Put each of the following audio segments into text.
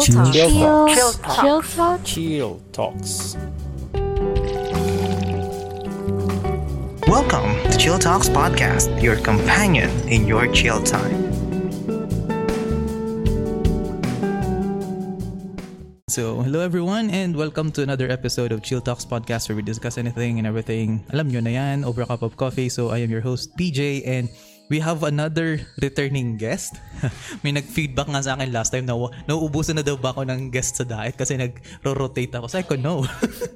Chill Talk. Chill Talk. Chill Talk. Chill Talks. Welcome to Chill Talks Podcast, your companion in your chill time. So, hello everyone and welcome to another episode of Chill Talks Podcast where we discuss anything and everything. Alam nyo na yan, over a cup of coffee. So, I am your host, PJ and we have another returning guest. May nag-feedback nga sa akin last time na nauubusan na daw ba ako ng guest sa diet kasi nag-rotate ako. Sabi ko, no.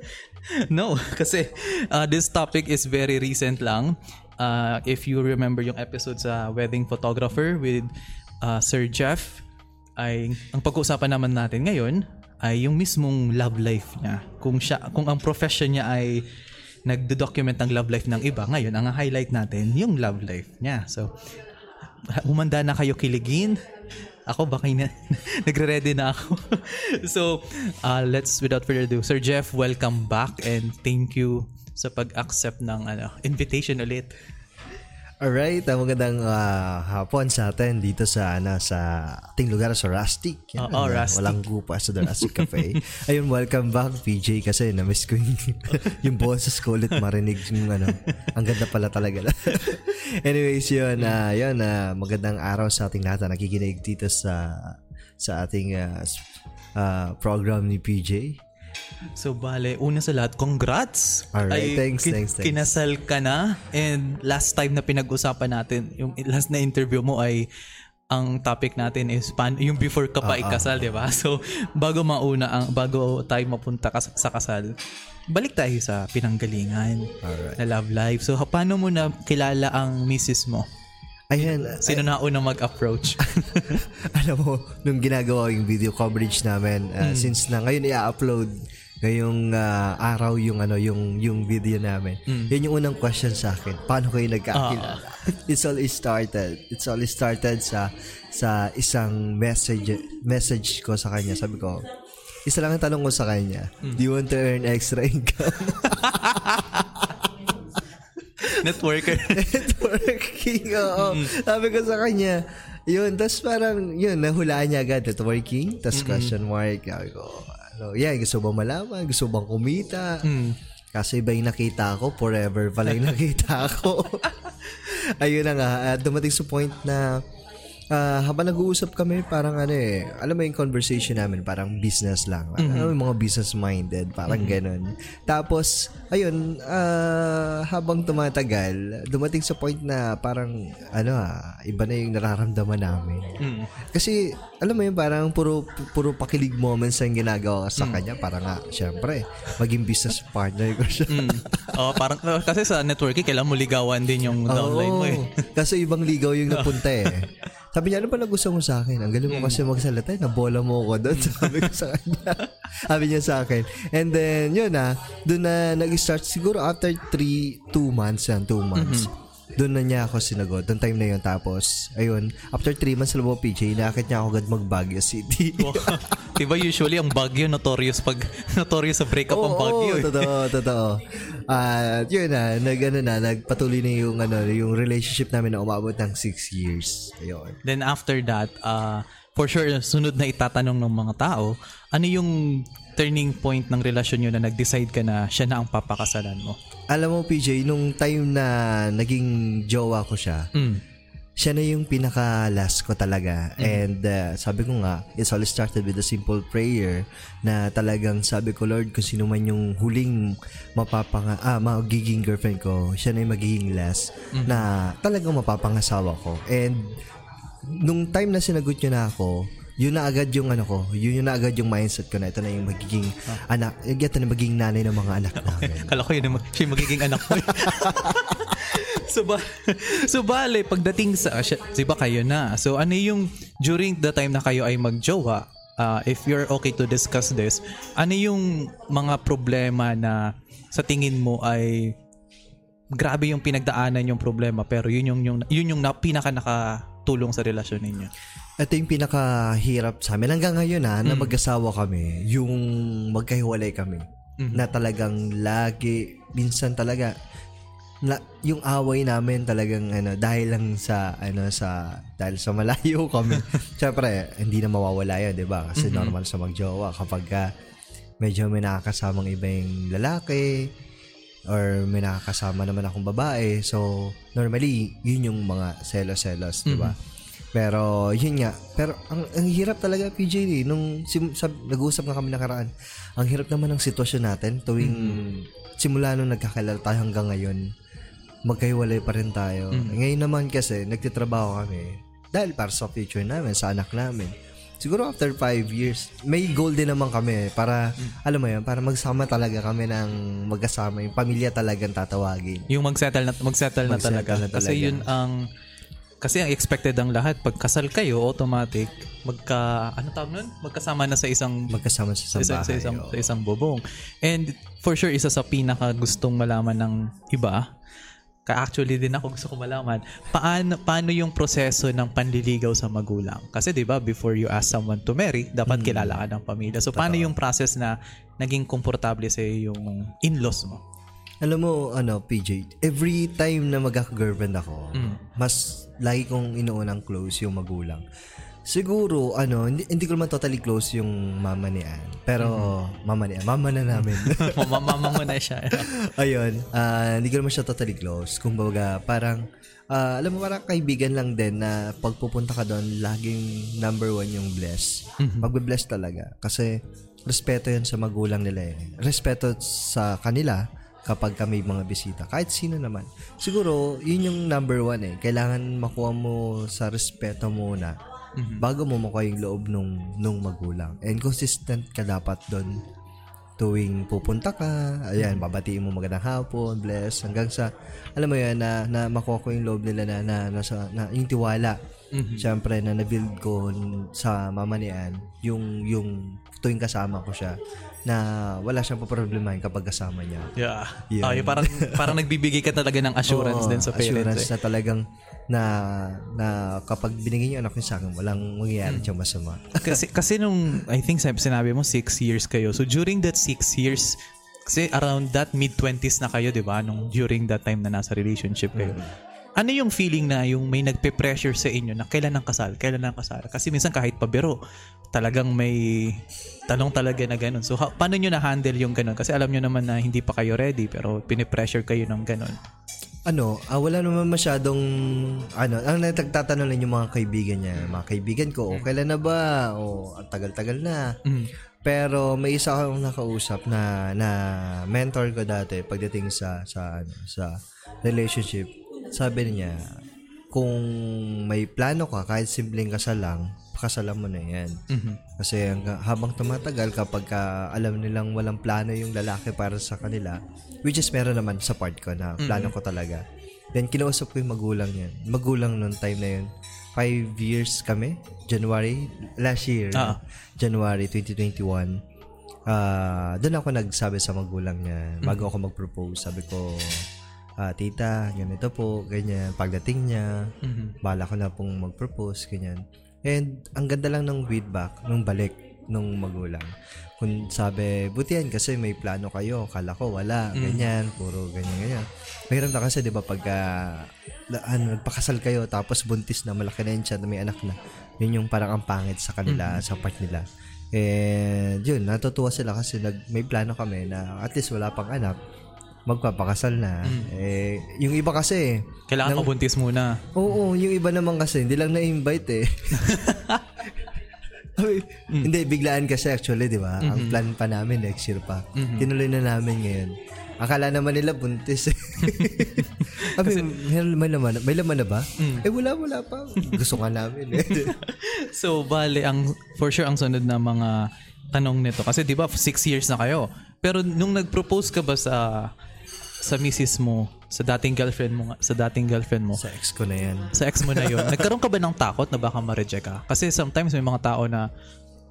no, kasi uh, this topic is very recent lang. Uh, if you remember yung episode sa Wedding Photographer with uh, Sir Jeff, ay ang pag-uusapan naman natin ngayon ay yung mismong love life niya. Kung siya kung ang profession niya ay nagdo-document ng love life ng iba, ngayon ang highlight natin yung love life niya. So humanda na kayo kiligin. Ako baka na, nagre-ready na ako. so uh, let's without further ado, Sir Jeff, welcome back and thank you sa pag-accept ng ano, invitation ulit. Alright, ang magandang uh, hapon sa atin dito sa ano, sa ating lugar sa Rustic. Oo, oh, Rustic. Walang gupa sa The Rustic Cafe. Ayun, welcome back PJ kasi na-miss ko yung, yung boses ko ulit marinig yung ano. Ang ganda pala talaga. Anyways, yun, uh, yun uh, magandang araw sa ating lahat na nakikinig dito sa sa ating uh, uh, program ni PJ. So bale, una sa lahat, congrats! Alright, Ay, thanks, kin- thanks, thanks. Kinasal ka na and last time na pinag-usapan natin, yung last na interview mo ay ang topic natin is pan, yung before ka pa Ah, ikasal, di ba? So, bago mauna, ang, bago tayo mapunta kas, sa kasal, balik tayo sa pinanggalingan Alright. na love life. So, paano mo na kilala ang misis mo? Ayan, Sino na una mag-approach? alam mo, nung ginagawa yung video coverage namin, uh, since na ngayon i-upload ngayong uh, araw yung ano yung yung video namin. Yun yung unang question sa akin. Paano kayo nagkakilala? It's all started. It's all started sa sa isang message message ko sa kanya. Sabi ko, isa lang ang tanong ko sa kanya. Do you want to earn extra income? Networker. networking, oo. Sabi ko sa kanya, yun, tapos parang, yun, nahulaan niya agad, networking, tapos question mark, sabi ko, ano, yeah, gusto ba malaman, gusto bang kumita, kasi iba yung nakita ko, forever pala yung nakita ko. Ayun na nga, at dumating sa point na, ah, habang nag-uusap kami, parang ano eh, alam mo yung conversation namin, parang business lang. Alam mo yung mga business-minded, parang ganun. Tapos, ayun, ah, habang tumatagal, dumating sa point na parang, ano ah, iba na yung nararamdaman namin. Kasi, alam mo yun, parang puro, puro pakilig moments ang ginagawa ko sa kanya. Para nga, syempre, maging business partner ko siya. mm. oh, parang, oh, kasi sa networking, kailangan mo ligawan din yung downline mo eh. Kasi ibang ligaw yung napunta eh. Sabi niya, ano ba nagustuhan mo sa akin? Ang galing mo kasi magsalita. eh. Nabola mo ako doon. Sabi ko sa kanya. Sabi niya sa akin. And then, yun na. Doon na nag-start. Siguro after 3, 2 months yan. 2 months. Doon na niya ako sinagot. Doon time na yun. Tapos, ayun. After 3 months, mo, PJ, nakakit niya ako agad mag Baguio City. diba usually ang Baguio notorious pag notorious sa breakup ang Oo, Baguio. eh. totoo, totoo. At yun na, nag, ano na, nagpatuloy na yung, ano, yung relationship namin na umabot ng 6 years. Ayun. Then after that, uh, for sure sunod na itatanong ng mga tao, ano yung turning point ng relasyon nyo na nag-decide ka na siya na ang papakasalan mo? Alam mo, PJ, nung time na naging jowa ko siya, Mm. siya na yung pinaka-last ko talaga. And uh, sabi ko nga, it's all started with a simple prayer na talagang sabi ko, Lord, kung sino man yung huling mapapanga, ah, magiging girlfriend ko, siya na yung magiging last na talagang mapapangasawa ko. And nung time na sinagot niyo na ako, yun na agad yung ano ko, yun, yun na agad yung mindset ko na ito na yung magiging anak, ito na magiging nanay ng mga anak namin. Kala ko yun yung, siya yung magiging anak mo. so, ba, so bale, pagdating sa, di ba kayo na? So ano yung, during the time na kayo ay magjowa, uh, if you're okay to discuss this, ano yung mga problema na sa tingin mo ay grabe yung pinagdaanan yung problema pero yun yung, yung yun yung na, pinaka nakatulong sa relasyon ninyo. Ito yung pinakahirap sa amin. Hanggang ngayon ha, na mag-asawa kami, yung magkahiwalay kami. Na talagang lagi, minsan talaga, na, yung away namin talagang ano dahil lang sa ano sa dahil sa malayo kami. Syempre, hindi na mawawala 'yan, 'di ba? Kasi normal sa magjowa kapag ka medyo may nakakasamang iba yung lalaki or may nakakasama naman akong babae. So, normally, yun yung mga selos-selos, di ba? Pero, yun nga. Pero, ang, ang hirap talaga, PJ, eh, nung sim, sab, nag-uusap nga kami nakaraan, ang hirap naman ng sitwasyon natin tuwing simula nung nagkakilala tayo hanggang ngayon, magkahiwalay pa rin tayo. Ngayon naman kasi, nagtitrabaho kami dahil para sa future namin, sa anak namin. Siguro after five years, may goal din naman kami para, alam mo yan, para magsama talaga kami ng magkasama. Yung pamilya talagang tatawagin. Yung magsettle na magsettle, na, Magsettle talaga. na Kasi talaga. yun ang kasi ang expected ang lahat pag kasal kayo automatic magka ano tawag nun? Magkasama na sa isang Magkasama sa isang sa, bahay. sa isang, oo. sa isang bubong. And for sure, isa sa pinaka gustong malaman ng iba, ka actually din ako gusto ko malaman, paano, paano yung proseso ng panliligaw sa magulang? Kasi di ba before you ask someone to marry, dapat kilala ka ng pamilya. So paano yung process na naging komportable sa yung in-laws mo? Alam mo, ano, PJ, every time na magkaka-girlfriend ako, mas lagi kong inuunang close yung magulang. Siguro, ano, hindi, hindi ko naman totally close yung mama ni Ann. Pero, mama ni Ann, mama na namin. Mama, mama mo na siya. Ayun, ah, hindi ko naman siya totally close. Kumbaga, parang, ah, alam mo, parang kaibigan lang din na pagpupunta ka doon, laging number one yung bless. Magbe-bless talaga. Kasi, respeto yan sa magulang nila eh. Respeto sa kanila kapag kami mga bisita. Kahit sino naman. Siguro, yun yung number one eh. Kailangan makuha mo sa respeto muna bago mo makuha yung loob nung, nung magulang. And consistent ka dapat doon tuwing pupunta ka, ayan, babatiin mo magandang hapon, bless, hanggang sa, alam mo yan, na, na makuha ko yung loob nila na, na, na, sa, na yung tiwala. Siyempre, na na-build ko sa mama ni Ann, yung, yung tuwing kasama ko siya, na wala siyang paproblemahin kapag kasama niya. Yeah. Yun. Ah, yung parang, parang nagbibigay ka talaga ng assurance Oo, din sa parents. Assurance eh. na talagang na na kapag binigay niyo anak niyo sa akin, walang mangyayari siyang masama. kasi kasi nung I think sinabi mo six years kayo. So during that six years kasi around that mid 20s na kayo, 'di ba? Nung during that time na nasa relationship kayo. Ano yung feeling na yung may nagpe-pressure sa inyo na kailan ang kasal? Kailan ang kasal? Kasi minsan kahit pabiro, talagang may tanong talaga na ganun. So ha- paano nyo na-handle yung ganun? Kasi alam nyo naman na hindi pa kayo ready pero pinipressure kayo ng ganun. ano, ah, wala naman masyadong ano, ang nagtatanong lang yung mga kaibigan niya, mga kaibigan ko, oh, kailan na ba? O ang tagal-tagal na. Pero may isa akong nakausap na na mentor ko dati pagdating sa sa ano, sa relationship. Sabi niya, kung may plano ka kahit simpleng kasal lang, pakasalan mo na 'yan. Kasi hanggang- habang tumatagal kapag ka alam nilang walang plano yung lalaki para sa kanila, which is meron naman sa part ko na plano ko talaga. Then kinausap ko yung magulang niyan. Magulang noon time na yun. Five years kami. January last year. Ah. January 2021. Ah, doon ako nagsabi sa magulang niya bago ako mag-propose. Sabi ko, ah, tita, ganito po, ganyan. Pagdating niya, bala ko na pong mag-propose, ganyan. And ang ganda lang ng feedback, nung balik nung magulang. Kung sabi, buti yan kasi may plano kayo. Kala ko wala, ganyan, puro ganyan, ganyan. Mahirap na kasi, di ba, pagka ano, nagpakasal kayo tapos buntis na malaki na yun siya na may anak na. Yun yung parang ang pangit sa kanila, sa part nila. And yun, natutuwa sila kasi nag, may plano kami na at least wala pang anak, magpapakasal na. Eh, yung iba kasi, Kailangan mabuntis muna. Oo, yung iba naman kasi, hindi lang na-invite eh. Ay, Hindi, biglaan kasi actually, di ba? Ang plan pa namin next year pa. Tinuloy na namin ngayon. Akala naman nila buntis eh. Sabi, may, may laman, may laman na ba? Eh wala, wala pa. Gusto nga namin eh. So, bale, ang, for sure, ang sunod na mga tanong nito. Kasi, di ba, six years na kayo. Pero, nung nag-propose ka ba sa sa misis mo, sa dating girlfriend mo, sa dating girlfriend mo, Sa ex ko na yan. sa ex mo na yun, nagkaroon ka ba ng takot na baka ma-reject ka? Kasi sometimes may mga tao na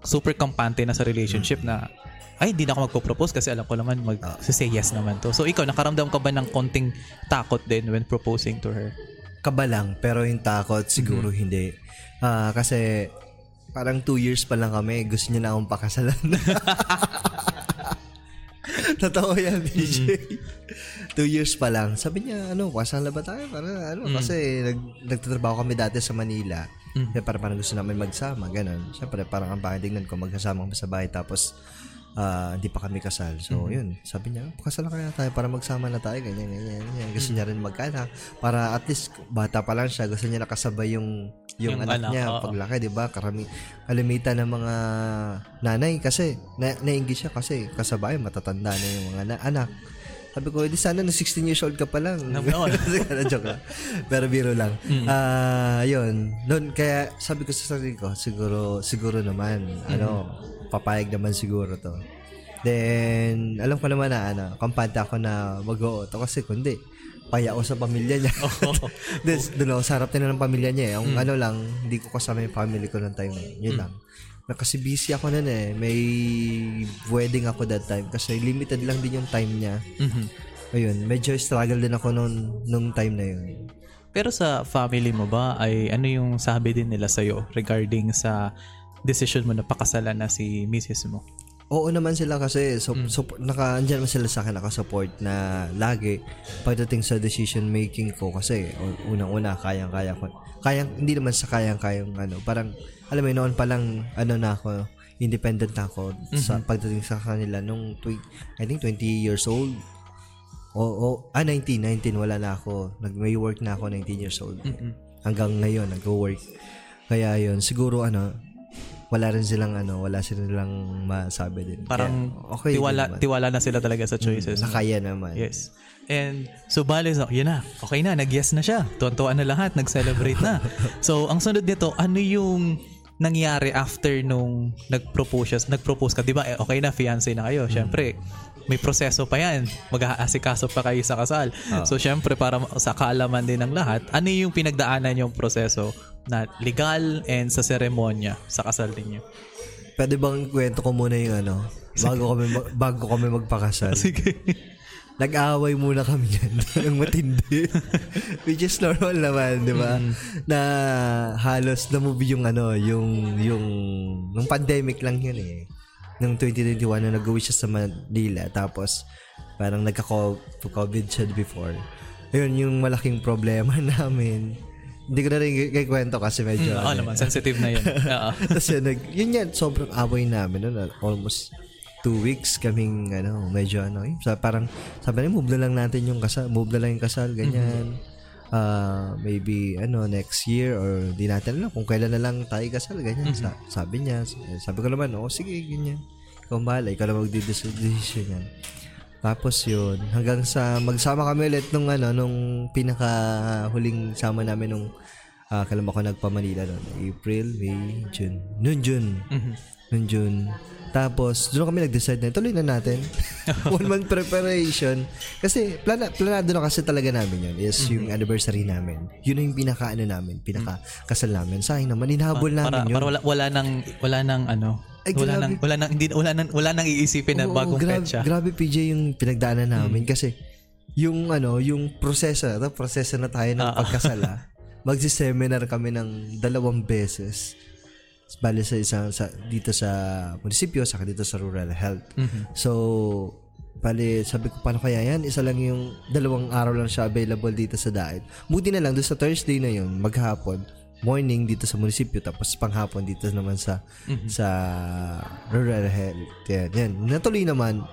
super kampante na sa relationship na ay, hindi na ako magpo-propose kasi alam ko naman mag-say yes naman to. So, ikaw, nakaramdam ka ba ng konting takot din when proposing to her? Kaba lang, pero yung takot siguro hindi. Ah, kasi parang two years pa lang kami, gusto niya na akong pakasalan. Totoo yan, DJ. two years pa lang. Sabi niya, ano, kasal na ba tayo? Para, ano, kasi nag, nagtatrabaho kami dati sa Manila. Kaya para parang gusto namin magsama, ganun. Siyempre, parang ang pakitingnan ko, magkasama kami sa bahay, tapos, ah, hindi pa kami kasal. So, yun. Sabi niya, pakasal na kaya tayo para magsama na tayo, ganyan, ganyan, ganyan. Gusto niya rin magkaanak. Para at least, bata pa lang siya, gusto niya nakasabay yung, yung, Yung anak, anak, niya, oo. paglaki, di ba? Karami, kalimitan ng mga nanay kasi, na, nainggit siya kasi kasabay, matatanda na yung mga na- anak. Sabi ko, di sana na 16 years old ka pa lang. Oo. Joke lang. Pero biro lang. Ah, yun. Noon, kaya sabi ko sa sarili ko, siguro, siguro naman, ano, papayag naman siguro to. Then, alam ko naman na, ano, kampante ako na mag-oo to kasi kundi, paya ako sa pamilya niya. Then, doon ako sa harap na ng pamilya niya eh. Ang ano lang, hindi ko kasama yung family ko ng time yun. Yun lang. Na kasi busy ako nun eh. May wedding ako that time kasi limited lang din yung time niya. Mhm. Ayun, medyo struggle din ako nung, nung time na yun. Pero sa family mo ba ay ano yung sabi din nila sa'yo regarding sa decision mo na pakasalan na si misis mo? Oo naman sila kasi so, so naka andyan naman sila sa akin naka-support na lagi pagdating sa decision making ko kasi unang-una kayang-kaya ko. Kayang hindi naman sa kayang-kayang ano, parang alam mo noon pa lang ano na ako, independent na ako sa pagdating sa kanila nung tw- I think 20 years old. O, o ah 19, 19 wala na ako. Nag may work na ako 19 years old. Hanggang ngayon nagwo-work. Kaya yun, siguro ano, wala rin silang ano, wala silang masabi din. Parang Kaya, okay tiwala, naman. Mm, tiwala na sila talaga sa choices. mo. Nakaya naman. Yes. And so bale, so, yun na. Okay na, nag-yes na siya. Tuwan-tuwa na lahat, nag-celebrate na. so ang sunod nito, ano yung nangyari after nung nag-propose siya, nag-propose ka, 'di ba? Eh, okay na, fiancé na kayo. Syempre, may proseso pa 'yan. Mag-aasikaso pa kayo sa kasal. So syempre para sa kaalaman din ng lahat, ano yung pinagdaanan yung proseso na legal and sa seremonya sa kasal ninyo? Pwede bang kwento ko muna yung ano, bago kami bago kami magpakasal. Sige. Nag-aaway muna kami yan ng matindi. Which is normal naman, di ba? Na halos na-move yung ano, yung, yung, nung pandemic lang yun eh. Nung 2021 na nag-uwi siya sa Manila. Tapos, parang nagka-COVID siya before. Ayun, yung malaking problema namin. Hindi ko na rin kikwento kasi medyo... Oo ano, naman, sensitive na yun. Oo. Tapos yun, nag, yun yan, sobrang away namin. No? Almost two weeks kaming, ano, medyo ano, eh, sa, parang, sabi niya, move na lang natin yung kasal, move na lang yung kasal, ganyan. Ah, maybe, ano, next year, or di natin alam kung kailan na lang tayo kasal, ganyan. Sa, sabi niya, sabi ko naman, oh, sige, ganyan. Ikaw bahala, ikaw na magdidesisyon yan. Tapos yun, hanggang sa magsama kami ulit nung ano, nung pinaka huling sama namin nung ah kailan ako nagpa-Manila noon? April, May, June. Noon June. Noon June. Tapos, doon kami nag-decide na tuloy na natin. One month preparation. Kasi, plana, planado na kasi talaga namin yun. Is yung anniversary namin. Yun na yung pinaka ano namin, pinaka kasal namin. Sayang naman, inhabol para, namin yun. para wala, wala nang wala nang ano Ay, wala grabe. nang wala nang hindi wala nang wala nang iisipin na Oo, bagong grabe, petsa. Grabe PJ yung pinagdaanan namin kasi yung ano, yung proseso, proseso na tayo ng pagkasal ah. Magsi-seminar kami ng dalawang beses. Bale sa isang sa dito sa munisipyo saka dito sa rural health. So bale sabi ko paano kaya yan? Isa lang yung dalawang araw lang siya available dito sa diet. Buti na lang doon sa Thursday na yun, maghapon morning dito sa munisipyo tapos panghapon dito naman sa sa rural health. Yan, yan. Natuloy naman.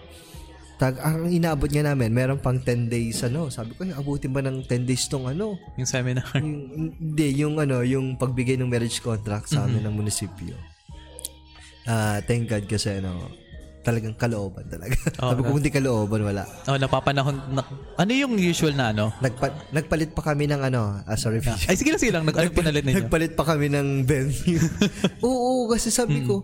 Tag, ang inaabot nga namin, meron pang 10 days ano. Sabi ko, "Ay, abutin ba ng 10 days tong ano? Yung seminar. Yung, hindi, yung ano, yung pagbigay ng marriage contract sa amin ng munisipyo. Ah, thank God kasi ano, talagang kalooban talaga. Oo, Sabi ko, kung hindi kalooban, wala. Oh, napapanahon na, ano yung usual na ano? Nagpa, nagpalit pa kami ng ano, ah, sorry, PJ. Ay sige lang sige lang nag ano pinalit ninyo? Nagpalit pa kami ng venue. oo, kasi sabi ko,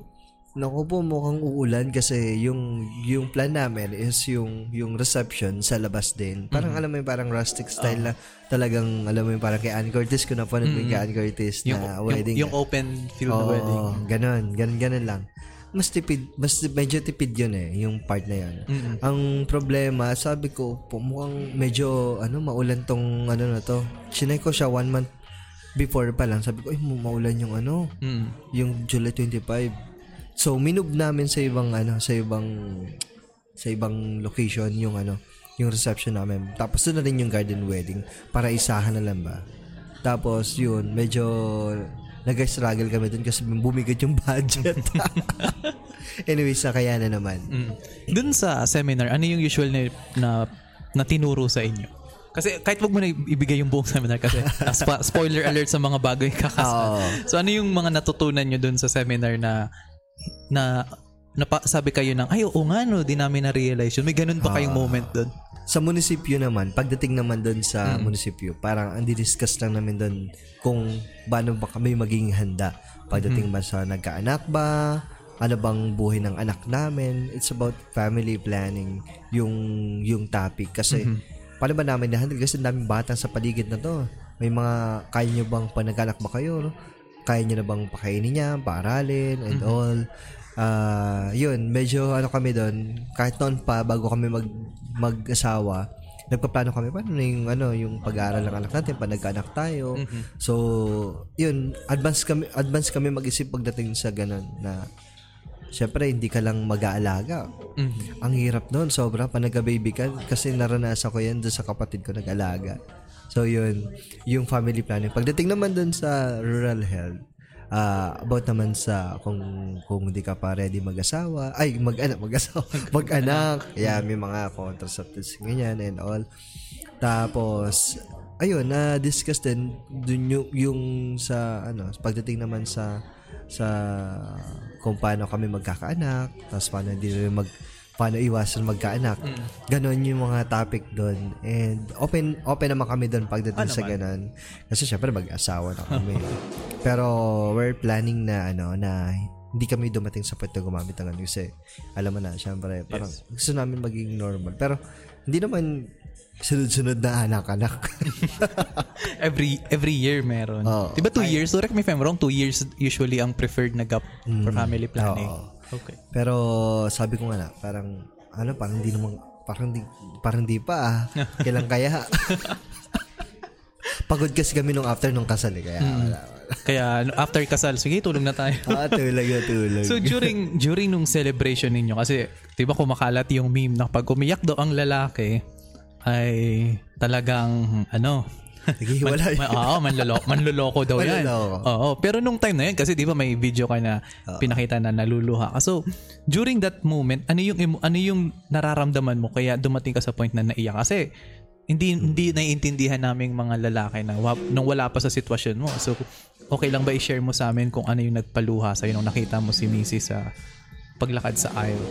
naku po, mukhang uulan kasi yung yung plan namin is yung yung reception sa labas din. Parang alam mo yung parang rustic style na talagang alam mo yung parang kay Ann Curtis ko na pa mm kay Ann Curtis Yung, na yung, wedding. yung open field Oo, wedding. ganon, ganon, ganon lang. Mas tipid, mas medyo tipid yun eh, yung part na yun. Ang problema, sabi ko, po, mukhang medyo, ano, maulan tong, ano na to. Sinay ko siya one month before pa lang. Sabi ko, ay, maulan yung ano, Mm. yung July 25. So, minub namin sa ibang, ano, sa ibang, sa ibang location yung, ano, yung reception namin. Tapos doon na rin yung garden wedding para isahan na lang ba. Tapos yun, medyo nag-struggle kami dun kasi bumigat yung budget. Anyways, na kaya na naman. Mm. Dun sa seminar, ano yung usual na, na, na tinuro sa inyo? Kasi kahit wag mo na ibigay yung buong seminar kasi spo- spoiler alert sa mga bago yung kakasal. Oo. So ano yung mga natutunan nyo dun sa seminar na na napa, sabi kayo ng, ay oo nga no, di namin na-realize yun. May ganun ba kayong moment dun? Sa munisipyo naman, pagdating naman doon sa munisipyo, parang ang discuss lang namin doon kung paano ba kami maging handa. Pagdating ba sa nagkaanak ba, ano bang buhay ng anak namin. It's about family planning yung yung topic. Kasi paano ba namin na-handle? Kasi daming bata sa paligid na to. May mga, kaya nyo bang panaganak ba kayo? No? Kaya nyo na bang pakainin niya, paaralin, and all. Ah, yun, medyo ano kami doon, kahit noon pa, bago kami mag, mag-asawa, nagpaplano kami paano na yung ano yung pag-aaral ng anak natin pa nagkaanak tayo so yun advance kami advance kami mag-isip pagdating sa ganun na syempre hindi ka lang mag-aalaga. Mhm. ang hirap noon sobra pa nagka-baby ka kasi naranasan ko yan doon sa kapatid ko nag-alaga so yun. Yung family planning. Pagdating naman doon sa rural health ah, about naman sa kung kung hindi ka pa ready mag-asawa ay mag-anak mag-asawa mag-anak. Yeah may mga contraceptives ganyan and all. Tapos ayun na discuss din dun yung, yung sa ano pagdating naman sa sa kung paano kami magkakaanak tapos paano rin mag paano iwasan magkaanak ganon yung mga topic doon and open open naman kami doon pagdating sa ganon kasi syempre mag-asawa na kami pero we're planning na ano na hindi kami dumating sa point na gumamit ng ano kasi alam mo na syempre parang gusto namin maging normal pero hindi naman sunod-sunod na anak-anak Every every year meron. Oo. Diba two years? Correct me if I'm wrong. Two years usually ang preferred na gap for family planning. Oo. Okay. Pero sabi ko nga na, parang ano, parang hindi naman parang di parang di pa ah. Kailan kaya? Pagod kasi kami nung after nung kasal eh, kaya wala. Kaya ano, after kasal, sige tulog na tayo. Ah, tulog na tulog. So during during nung celebration ninyo kasi 'di ba kumakalat yung meme na pag umiyak daw ang lalaki ay talagang ano Naghihiwalay. Man, oo, manloloko, manloloko daw yan. Manloloko. Oo, pero nung time na yun, kasi di ba may video ka na pinakita na naluluha. So, during that moment, ano yung, ano yung nararamdaman mo kaya dumating ka sa point na naiyak? Kasi, hindi hindi naiintindihan naming mga lalaki na wa, nung wala pa sa sitwasyon mo. So, okay lang ba i-share mo sa amin kung ano yung nagpaluha sa'yo nung nakita mo si Missy sa paglakad sa aisle?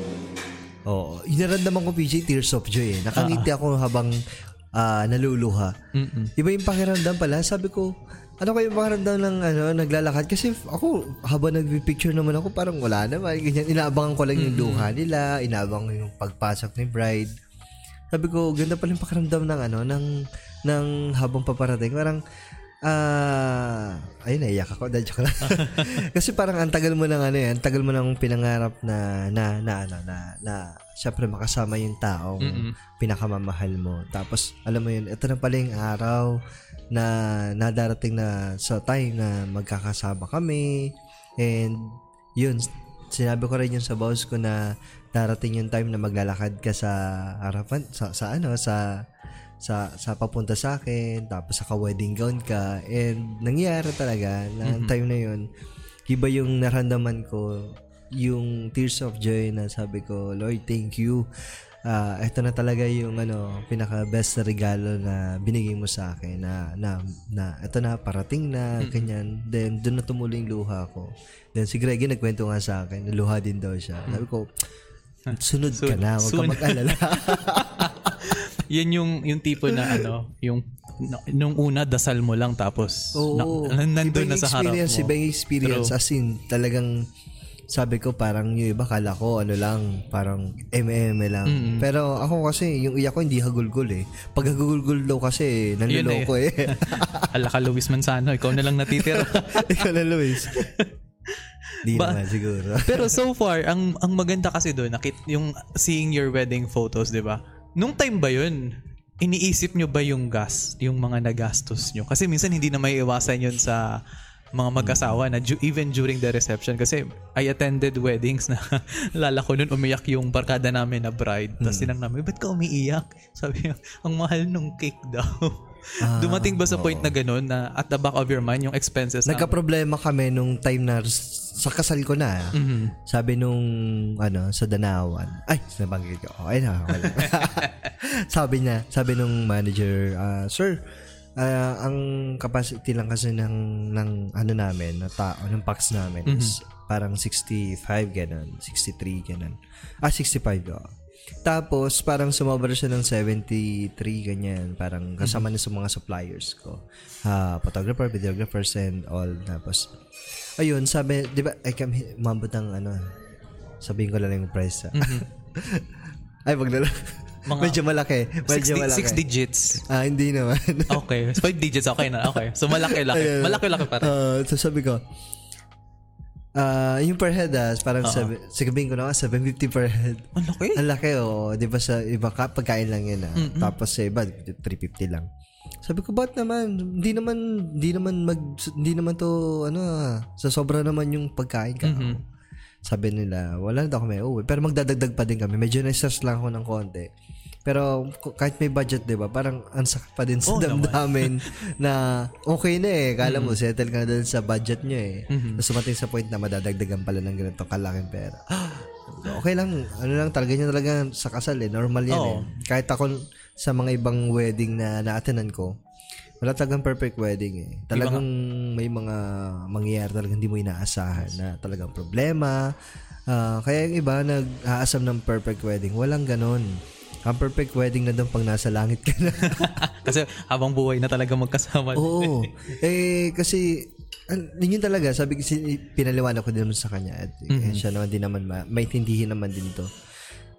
Oo. Inaramdaman ko PJ tears of joy eh. Nakangiti ako habang ah, naluluha. Mm-mm. Iba yung pakiramdam pala. Sabi ko, ano kayo pakiramdam ng ano, naglalakad? Kasi ako, habang nagpipicture naman ako, parang wala naman. Ganyan, inaabangan ko lang yung luha nila, inaabangan ko yung pagpasok ni bride. Sabi ko, ganda pala yung pakiramdam ng ano, ng, ng habang paparating. Parang, ah, ayun, naiyak ako. Dahil joke lang. Kasi parang ang tagal mo ng ano eh, ang tagal mo ng pinangarap na, na, na, ano, na, na, syempre makasama yung taong Mm-mm. pinakamamahal mo. Tapos, alam mo yun, ito na pala yung araw na nadarating na sa time na magkakasama kami. And, yun, sinabi ko rin yun sa boss ko na darating yung time na maglalakad ka sa harapan, sa, sa ano, sa sa sa papunta sa akin tapos sa wedding gown ka and nangyari talaga na ang time na yun iba yung naramdaman ko yung tears of joy na sabi ko Lord thank you. Ah, ito na talaga yung ano pinaka best na regalo na binigay mo sa akin na na, na ito na parating na ganyan. Then doon na tumulo yung luha ko. Then si Greggy nagkwento nga sa akin luha din daw siya. Sabi ko sunod ka na huwag ka mag-alala Yan yung yung tipo na ano, yung nung una dasal mo lang tapos Oo. na, nandun na sa harap mo. experience, Iba yung experience. As in, talagang sabi ko parang yung iba kala ko ano lang, parang MM lang. Pero ako kasi, yung iyak ko hindi hagulgul eh. Pag hagulgul daw kasi, nanluloko eh. Ala ka Luis Manzano, ikaw na lang natitira. Ikaw na, Luis. Di Ba- naman siguro. Pero so far, ang ang maganda kasi doon, nakit yung seeing your wedding photos, 'di ba? Nung time ba 'yun? Iniisip nyo ba yung gas, yung mga nagastos nyo? Kasi minsan hindi na may iwasan yun sa mga mag-asawa na ju- even during the reception kasi I attended weddings na lala ko nun umiyak yung barkada namin na bride tapos Hmm. tinang namin ba't ka umiiyak sabi niya ang mahal nung cake daw Ah, dumating ba sa point na gano'n na at the back of your mind yung expenses na Nagka-problema kami nung time na sa kasal ko na. Mhm. Sabi nung ano sa Danawan. Ay, nabanggit ko. Okay na. Sabi niya, sabi nung manager, ah, "Sir, ah, ang capacity lang kasi ng ng ano namin, na tao, ng pax namin is parang 65 ganun, 63 ganun. Ah, 65 oh. Tapos, parang sumobra siya ng 73, ganyan. Parang kasama na sa mga suppliers ko. Ah, photographer, videographers, and all. Tapos, ayun, sabi, di ba, I come here, umabot ng ano, sabihin ko lang yung price. ah. Ay, wag na lang. Mga Medyo malaki. Medyo 60, malaki. six digits Ah, hindi naman. okay 5 digits okay na okay so malaki-laki malaki-laki pa rin Ah, so sabi ko, ah, yung per head ah, parang sabi, sabihin ko na nga, 750 per head. ang laki Ang laki oh, 'di ba sa iba ka pagkain lang 'yan ah. Tapos sa iba 350 lang. Sabi ko, "Ba't naman? Hindi naman hindi naman mag hindi naman to ano, ah, sa sobra naman yung pagkain ka." Sabi nila, "Wala na daw kami uuwi." Pero magdadagdag pa din kami. Medyo na-stress lang ako ng konti. Pero kahit may budget, 'di ba? Parang ang sakit pa din sa naman. damdamin na okay na eh. Kala mo settle ka na dun sa budget niyo eh. Tapos sumating sa point na madadagdagan pala ng ganito kalaking pera. okay lang. Ano lang talaga niya talaga sa kasal eh. Normal yan Oo. eh. Kahit ako sa mga ibang wedding na na-attendan ko, wala talagang perfect wedding eh. Talagang may mga mangyayari talagang hindi mo inaasahan na talagang problema. Ah, kaya yung iba nag-aasam ng perfect wedding. Walang ganon. Ang perfect wedding na doon pag nasa langit ka na. kasi habang buhay na talaga magkasama Oo. eh, kasi, an- yun talaga, sabi kasi, pinaliwanag ko din sa kanya. At eh, siya naman din naman, ma- maintindihin naman din to.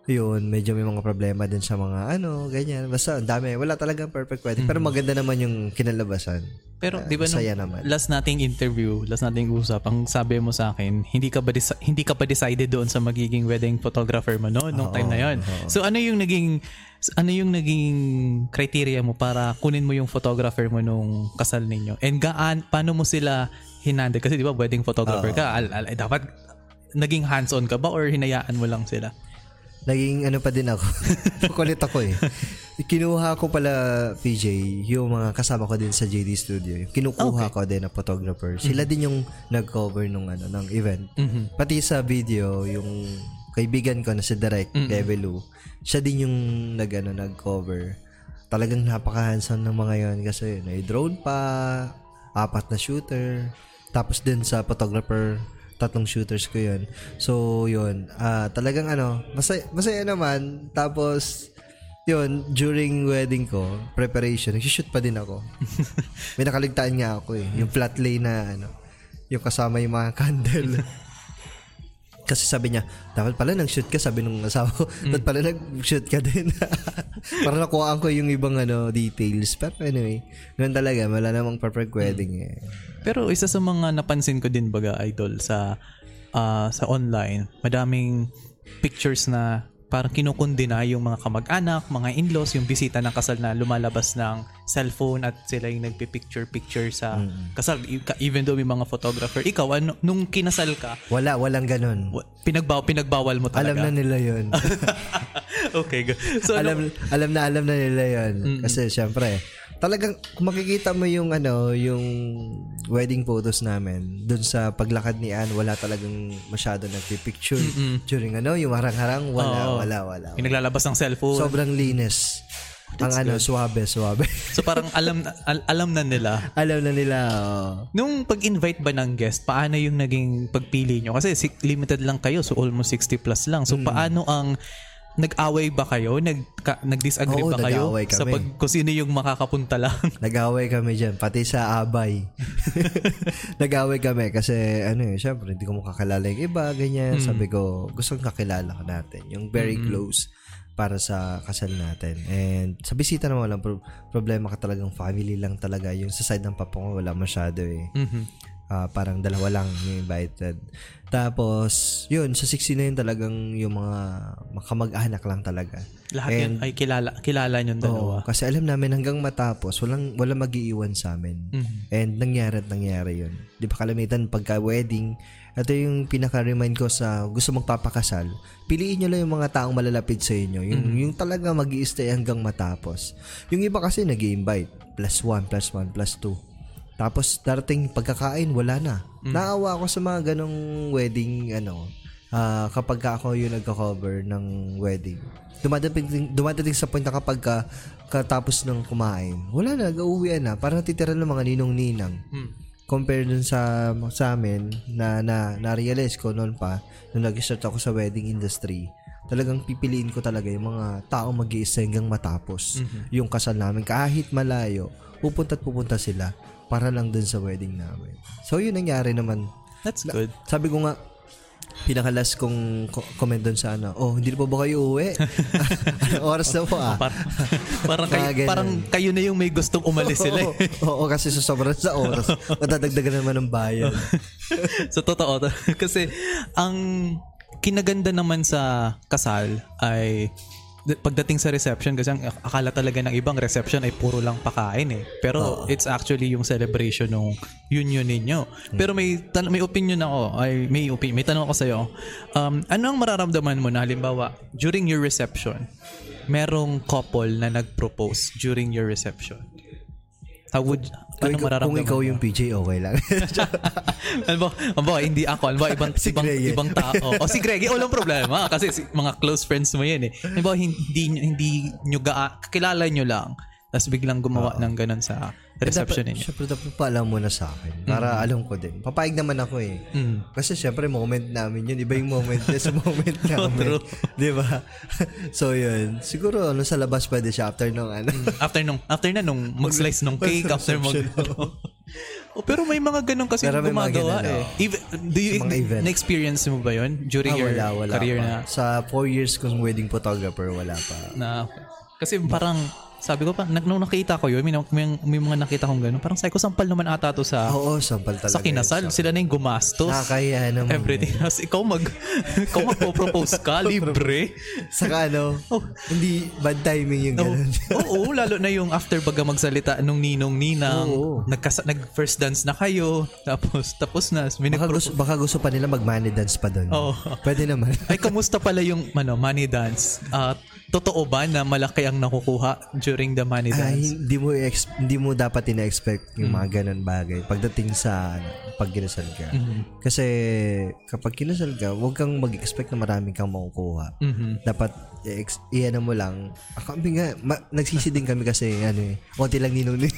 Yun, medyo may mga problema din sa mga ano, ganyan. Basta, ang dami. Wala talagang perfect wedding. Pero maganda naman yung kinalabasan. Pero Ah, di ba nung naman. last nating interview, last nating usap, ang sabi mo sa akin, hindi ka ba desi- hindi ka pa decided doon sa magiging wedding photographer mo no nung time na 'yon. So ano yung naging ano yung naging criteria mo para kunin mo yung photographer mo nung kasal ninyo? And gaan paano mo sila hinandle kasi di ba wedding photographer ka, al, al- eh, dapat naging hands-on ka ba or hinayaan mo lang sila? Naging ano pa din ako. Kulit ako eh. Kinuha ko pala, PJ, yung mga kasama ko din sa JD Studio. Kinukuha ko din na photographer. Sila din yung nag-cover nung ano, ng event. Pati sa video, yung kaibigan ko na si Direct, Develu, siya din yung nag, ano, nag-cover. Talagang napaka-handsome ng mga yon kasi may drone pa, apat na shooter, tapos din sa photographer, tatlong shooters ko yun. So, yun. ah talagang ano, masaya, masaya naman. Tapos, yun, during wedding ko, preparation, nag-shoot pa din ako. May nakaligtaan nga ako eh. Yung flat lay na ano, yung kasama yung mga candle. Kasi sabi niya, dapat pala nag-shoot ka, sabi nung asawa ko, dapat pala nag-shoot ka din. Para nakuhaan ko yung ibang ano details. Pero anyway, ganun talaga, wala namang perfect wedding eh. Pero isa sa mga napansin ko din baga idol sa ah, sa online, madaming pictures na parang kinukundina yung mga kamag-anak, mga in-laws, yung bisita ng kasal na lumalabas ng cellphone at sila yung nagpi-picture-picture sa kasal. E- Even though may mga photographer. Ikaw, ano, nung kinasal ka, Wala, walang ganun. pinagbaw, pinagbawal mo Alam talaga? na nila yun. okay, go. So, alam, alam na alam na nila yun. Kasi syempre, talagang kung makikita mo yung ano, yung wedding photos namin, dun sa paglakad ni Anne, wala talagang masyado nagpipicture. During ano, yung harang-harang, wala, Oo. wala, wala. yung naglalabas ng cellphone. Sobrang linis. Ang ano, suabe, suabe. so parang alam al- alam na nila alam na nila, oh. Nung pag-invite ba ng guest, paano yung naging pagpili nyo? Kasi si- limited lang kayo, so almost 60 plus lang. Mm. So paano ang nag-away ba kayo? Nag, ka- nag-disagree Oo, ba kayo? nag-away Sa kami. pag, kung sino yung makakapunta lang? Nag-away kami dyan, pati sa abay. Nag-away kami kasi ano eh, syempre hindi ko makakilala yung iba, ganyan. Sabi ko, gusto kong kakilala ka natin. Yung very close para sa kasal natin. And sa bisita naman walang pro- problema ka talagang family lang talaga. Yung sa side ng papa ko wala masyado eh. Mhm. Ah, parang dalawa lang yung invited. Tapos, yun, sa 16 na yun talagang yung mga makamag-anak lang talaga. Lahat yun ay kilala, kilala nyo dalawa. Oo, kasi alam namin hanggang matapos, walang, walang mag-iiwan sa amin. Mhm. And nangyari at nangyari yun. Di ba kalamitan pagka wedding, ito yung pinaka-remind ko sa gusto magpapakasal, piliin nyo lang yung mga taong malalapit sa inyo. Yung, yung talaga mag stay hanggang matapos. Yung iba kasi nag invite plus one, plus one, plus two. Tapos darating pagkakain, wala na. Naawa ako sa mga ganong wedding, ano, ah, kapag ka ako yung nagka-cover ng wedding. Dumadating, dumadating sa point na kapag ka, katapos ng kumain, wala na, gauwian na. Parang natitira ng mga ninong-ninang Mm. compare dun sa sa amin na na na-realize ko noon pa nung nag-start ako sa wedding industry talagang pipiliin ko talaga yung mga tao mag hanggang matapos yung kasal namin kahit malayo pupunta at pupunta sila para lang dun sa wedding namin so yun nangyari naman That's good. sabi ko nga pinakalas kong ko- comment dun sa ano oh hindi na pa ba kayo uwi oras na po ah Par- parang, kayo, ganun. parang kayo na yung may gustong umalis sila. eh. Oo, oo, kasi sa sobrang sa oras matadagdagan naman ng bayan so totoo. Kasi ang kinaganda naman sa kasal ay pagdating sa reception kasi ang akala talaga ng ibang reception ay puro lang pakain eh. Pero it's actually yung celebration ng union ninyo. Pero may tan- may opinion ako, ay may opinion, may tanong ako sa iyo. Um, ano ang mararamdaman mo na halimbawa during your reception, merong couple na nag-propose during your reception? How would kung, ano ikaw, mararamdaman kung ikaw mo? yung PJ okay lang ano ba, ano ba, hindi ako, ano ba, ibang, Si ibang, Greg ibang tao. O si Greg, walang problema. Kasi si, mga close friends mo yan eh. Ano ba, hindi, hindi nyo ga, kakilala nyo lang. Tapos biglang gumawa ng ganun sa reception dapat, ninyo. syempre dapat paalam mo na sa akin para alam ko din. Papayag naman ako eh. Mm. kasi syempre moment namin yun. Iba yung moment niya sa moment namin. True. di ba? So yun. Siguro ano sa labas pwede siya after nung ano. After nung, after na nung mag-slice ng cake, after mag... oh, pero may mga ganun kasi Pero gumagawa eh. Even, do you, na-experience mo ba yun during Ah, your wala wala career pa. na? Sa 4 years kong wedding photographer wala pa. Na kasi parang sabi ko pa nung nakita ko yun may, may, may mga nakita kong gano'n parang ko sampal naman ata to sa oo sampal talaga sa kinasal. yun. sila na yung gumastos. Nakakaya naman everything else. Ikaw mag ikaw magpo-propose ka libre. Saka ano Oh. hindi bad timing yung Oo, ganun. Oo, lalo na yung after baga magsalita nung ninong ninang. Oo. nagkas- nag first dance na kayo. Tapos tapos na. May baka gusto, baka gusto pa nila mag money dance pa doon Oo. pwede naman. Ay kamusta pala yung ano money dance Ah, totoo ba na malaki ang nakukuha during the money Ay, dance hindi mo ex- hindi mo dapat ina-expect yung Mm. mga ganun bagay pagdating sa ano, pag kinasal ka. Mm-hmm. Kasi kapag kinasal ka, huwag kang mag-expect na maraming kang makukuha. Mhm. Dapat i-ex- i-ano mo lang. Ako, nga, ma- nagsisi din kami kasi ano eh, konti lang ninong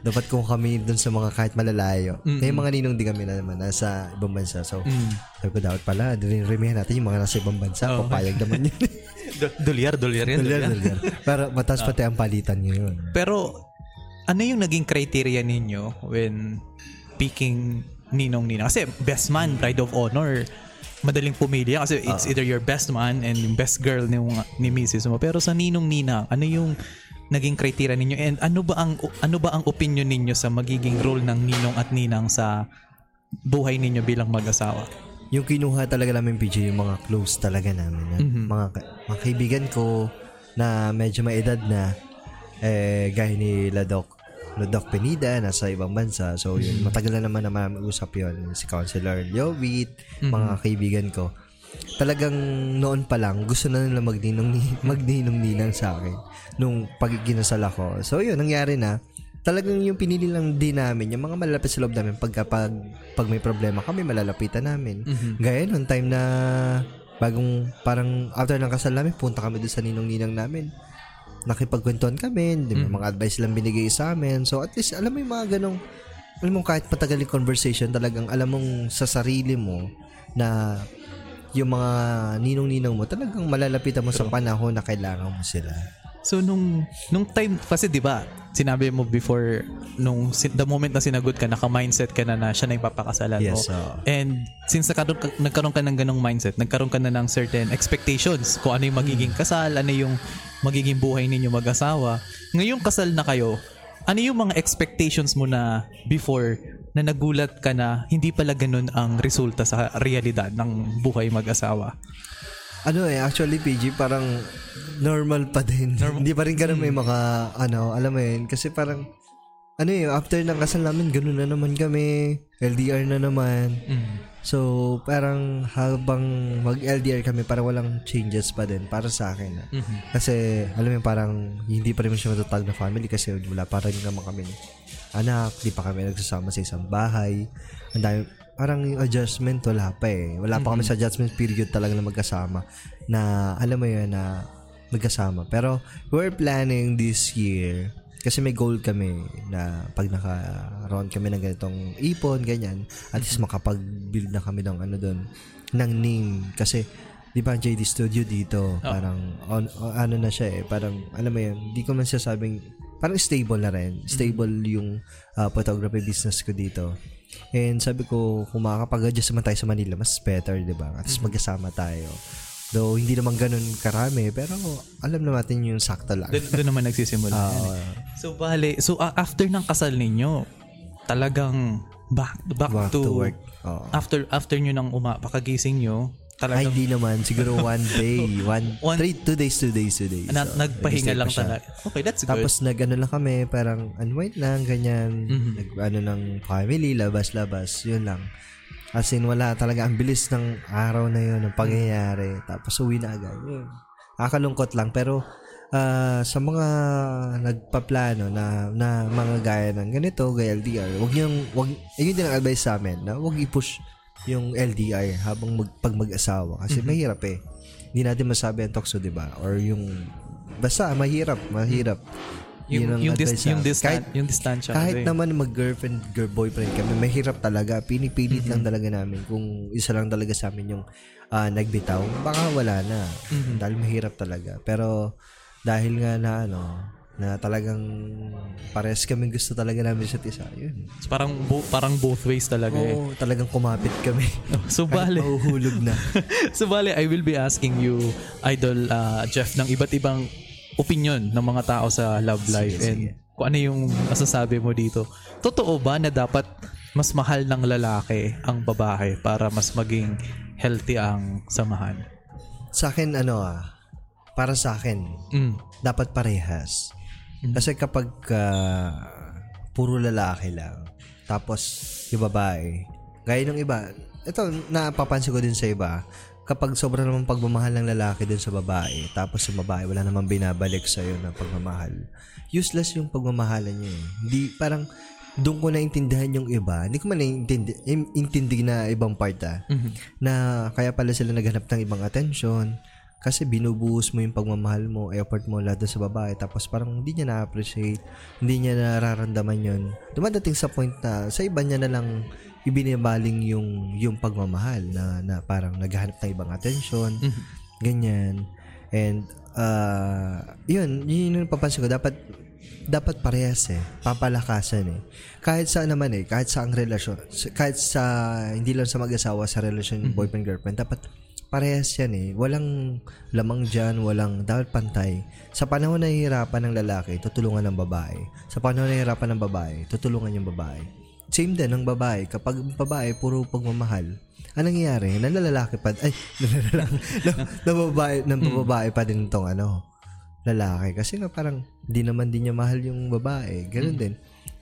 dapat kung kami dun sa mga kahit malalayo. May mga ninong din kami na naman nasa ibang bansa. So, Mm. sabi ko dapat pala, remihan natin yung mga nasa ibang bansa. Oo. Papayag naman yun. Do- dolyar dolyar yan Dolyar, dolyar. Pero mataas pati ang palitan nyo yun. Pero ano yung naging criteria ninyo when picking ninong ninang? Kasi best man, bride of honor, madaling pumili kasi it's either your best man and yung best girl ni, ni Mrs. mo. Pero sa ninong ninang, ano yung naging criteria ninyo and ano ba ang ano ba ang opinion ninyo sa magiging role ng ninong at ninang sa buhay ninyo bilang mag-asawa? Yung kinuha talaga namin PJ, yung mga close talaga namin. Yan. Mhm. Mga, mga kaibigan ko na medyo may edad na, eh, gaya ni Ladok, Ladok Penida, nasa ibang bansa. So, yun, matagal na naman na usap yun. Si Counselor Jovit, mga kaibigan ko. Talagang noon pa lang, gusto na nila magninong, magninong ninang sa akin nung pagginasal ako. So, yun, nangyari na talagang yung pinili lang din namin, yung mga malalapit sa loob namin, pagka pag, pag may problema kami, malalapitan namin. Gaya nung time na bagong, parang after ng kasal namin, punta kami doon sa ninong-ninang namin. Nakipagkwentuhan kami, di ba, mga advice lang binigay sa amin. So at least, alam mo yung mga ganong, alam mo kahit patagal yung conversation, talagang alam mong sa sarili mo na yung mga ninong-ninang mo, talagang malalapitan mo sa panahon na kailangan mo sila. So nung nung time kasi 'di ba, sinabi mo before nung the moment na sinagot ka naka-mindset ka na na siya na yung papakasalan mo. Yes, oo. And since nagkaroon ka, nagkaroon ka ng ganong mindset, nagkaroon ka na ng certain expectations kung ano yung magiging kasal, ano yung magiging buhay ninyo mag-asawa. Ngayong kasal na kayo, ano yung mga expectations mo na before na nagulat ka na hindi pala ganun ang resulta sa realidad ng buhay mag-asawa? Ano eh, actually PG, parang normal pa din. Hindi pa rin ganun may mga, ano, alam mo yun. Kasi parang, ano eh, after ng kasal namin, ganun na naman kami. LDR na naman. So, parang habang mag-LDR kami, parang walang changes pa din para sa akin. ah. Kasi, alam mo parang hindi pa rin siya matatag na family kasi wala pa rin naman kami anak, di pa kami nagsasama sa isang bahay. Ang dami, parang yung adjustment wala pa eh. Wala pa kami sa adjustment period talaga na magkasama. Na, alam mo yun, na magkasama. Pero, we're planning this year kasi may goal kami na pag naka-round kami ng ganitong ipon, ganyan, at least makapag-build na kami ng ano doon, ng name. Kasi, di ba JD Studio dito, parang, on, on- ano na siya eh, parang, alam mo yun, di ko man sasabing, parang stable na rin. Stable yung ah, photography business ko dito. And sabi ko, kung makakapag-adjust naman tayo sa Manila, mas better, di ba? At least magkasama tayo. Though, hindi naman ganun karami, pero alam na natin yung sakto lang. Doon, doon naman nagsisimula. yan eh. So, bale, so ah, after ng kasal ninyo, talagang back, back, Back to, to work. Oo. after after nyo nang uma, pakagising nyo, Ay, talagang hindi naman. Siguro one day. One, One- three, two days, two days, two days. na, So, nagpahinga lang talaga. Okay, that's good. Tapos nag-ano lang kami, parang unwind lang, ganyan. Mhm. Nag, ano ng family, labas-labas, yun lang. As in, wala talaga. Ang bilis ng araw na yun, ng pangyayari. Tapos uwi na agad. Yun. Nakakalungkot lang. Pero ah, sa mga nagpaplano na, na mga gaya ng ganito, gaya LDR, wag niyong, wag, yun din ang advice sa amin, na wag i-push yung LDR habang mag, pag mag-asawa. Kasi mahirap eh. Hindi natin masabi ang tokso, di ba? Or yung, basta mahirap, mahirap. Yung, yung, dis, yung, distan, kahit, yung distansya. kahit kasi. naman mag-girlfriend, girl boyfriend kami, mahirap talaga. Pinipilit Mm-hmm. lang talaga namin. Kung isa lang talaga sa amin yung ah, nagbitaw, baka wala na. Mm-hmm. Dahil mahirap talaga. Pero dahil nga na ano, na talagang pares kami gusto talaga namin sa isa. Yun. So, parang, bo- parang both ways talaga eh. Oo, talagang kumapit kami. So, bale. mahuhulog na. so, bale, I will be asking you, Idol uh, Jeff, ng iba't ibang opinion ng mga tao sa love life and kung ano yung masasabi mo dito. Totoo ba na dapat mas mahal ng lalaki ang babae para mas maging healthy ang samahan? sa akin, ano ah, para sa akin, Mm. dapat parehas. Kasi kapag ah, puro lalaki lang, tapos yung babae, gaya ng iba, ito, napapansin ko din sa iba, kapag sobra naman pagmamahal ng lalaki din sa babae, tapos yung babae wala namang binabalik sa iyo na pagmamahal, useless yung pagmamahalan niya eh. Hindi, parang, doon ko naintindihan yung iba. Hindi ko man naintindi, intindi na ibang part ah. Na kaya pala sila naghanap ng ibang attention. Kasi binubuhos mo yung pagmamahal mo, effort mo lahat sa babae. Tapos parang hindi niya na-appreciate. Hindi niya nararamdaman yun. Dumadating sa point na sa iba niya na lang ibinibaling yung yung pagmamahal na, na parang naghahanap ng ibang attention. Ganyan. And uh, yun, yun yung papansin ko. Dapat dapat parehas eh. Papalakasan eh. Kahit sa naman eh, kahit sa ang relasyon, kahit sa, hindi lang sa mag-asawa, sa relasyon boyfriend-girlfriend, dapat parehas yan eh. Walang lamang dyan, walang, dapat pantay. Sa panahon na hihirapan ng lalaki, tutulungan ng babae. Sa panahon na hihirapan ng babae, tutulungan yung babae. Same din ng babae. Kapag ang babae, puro pagmamahal, anong nangyayari? Nalalaki pa, ay, nalalaki, na, na babae, na babae pa din tong ano, lalaki. Kasi nga parang, di naman din niya mahal yung babae. Ganun din.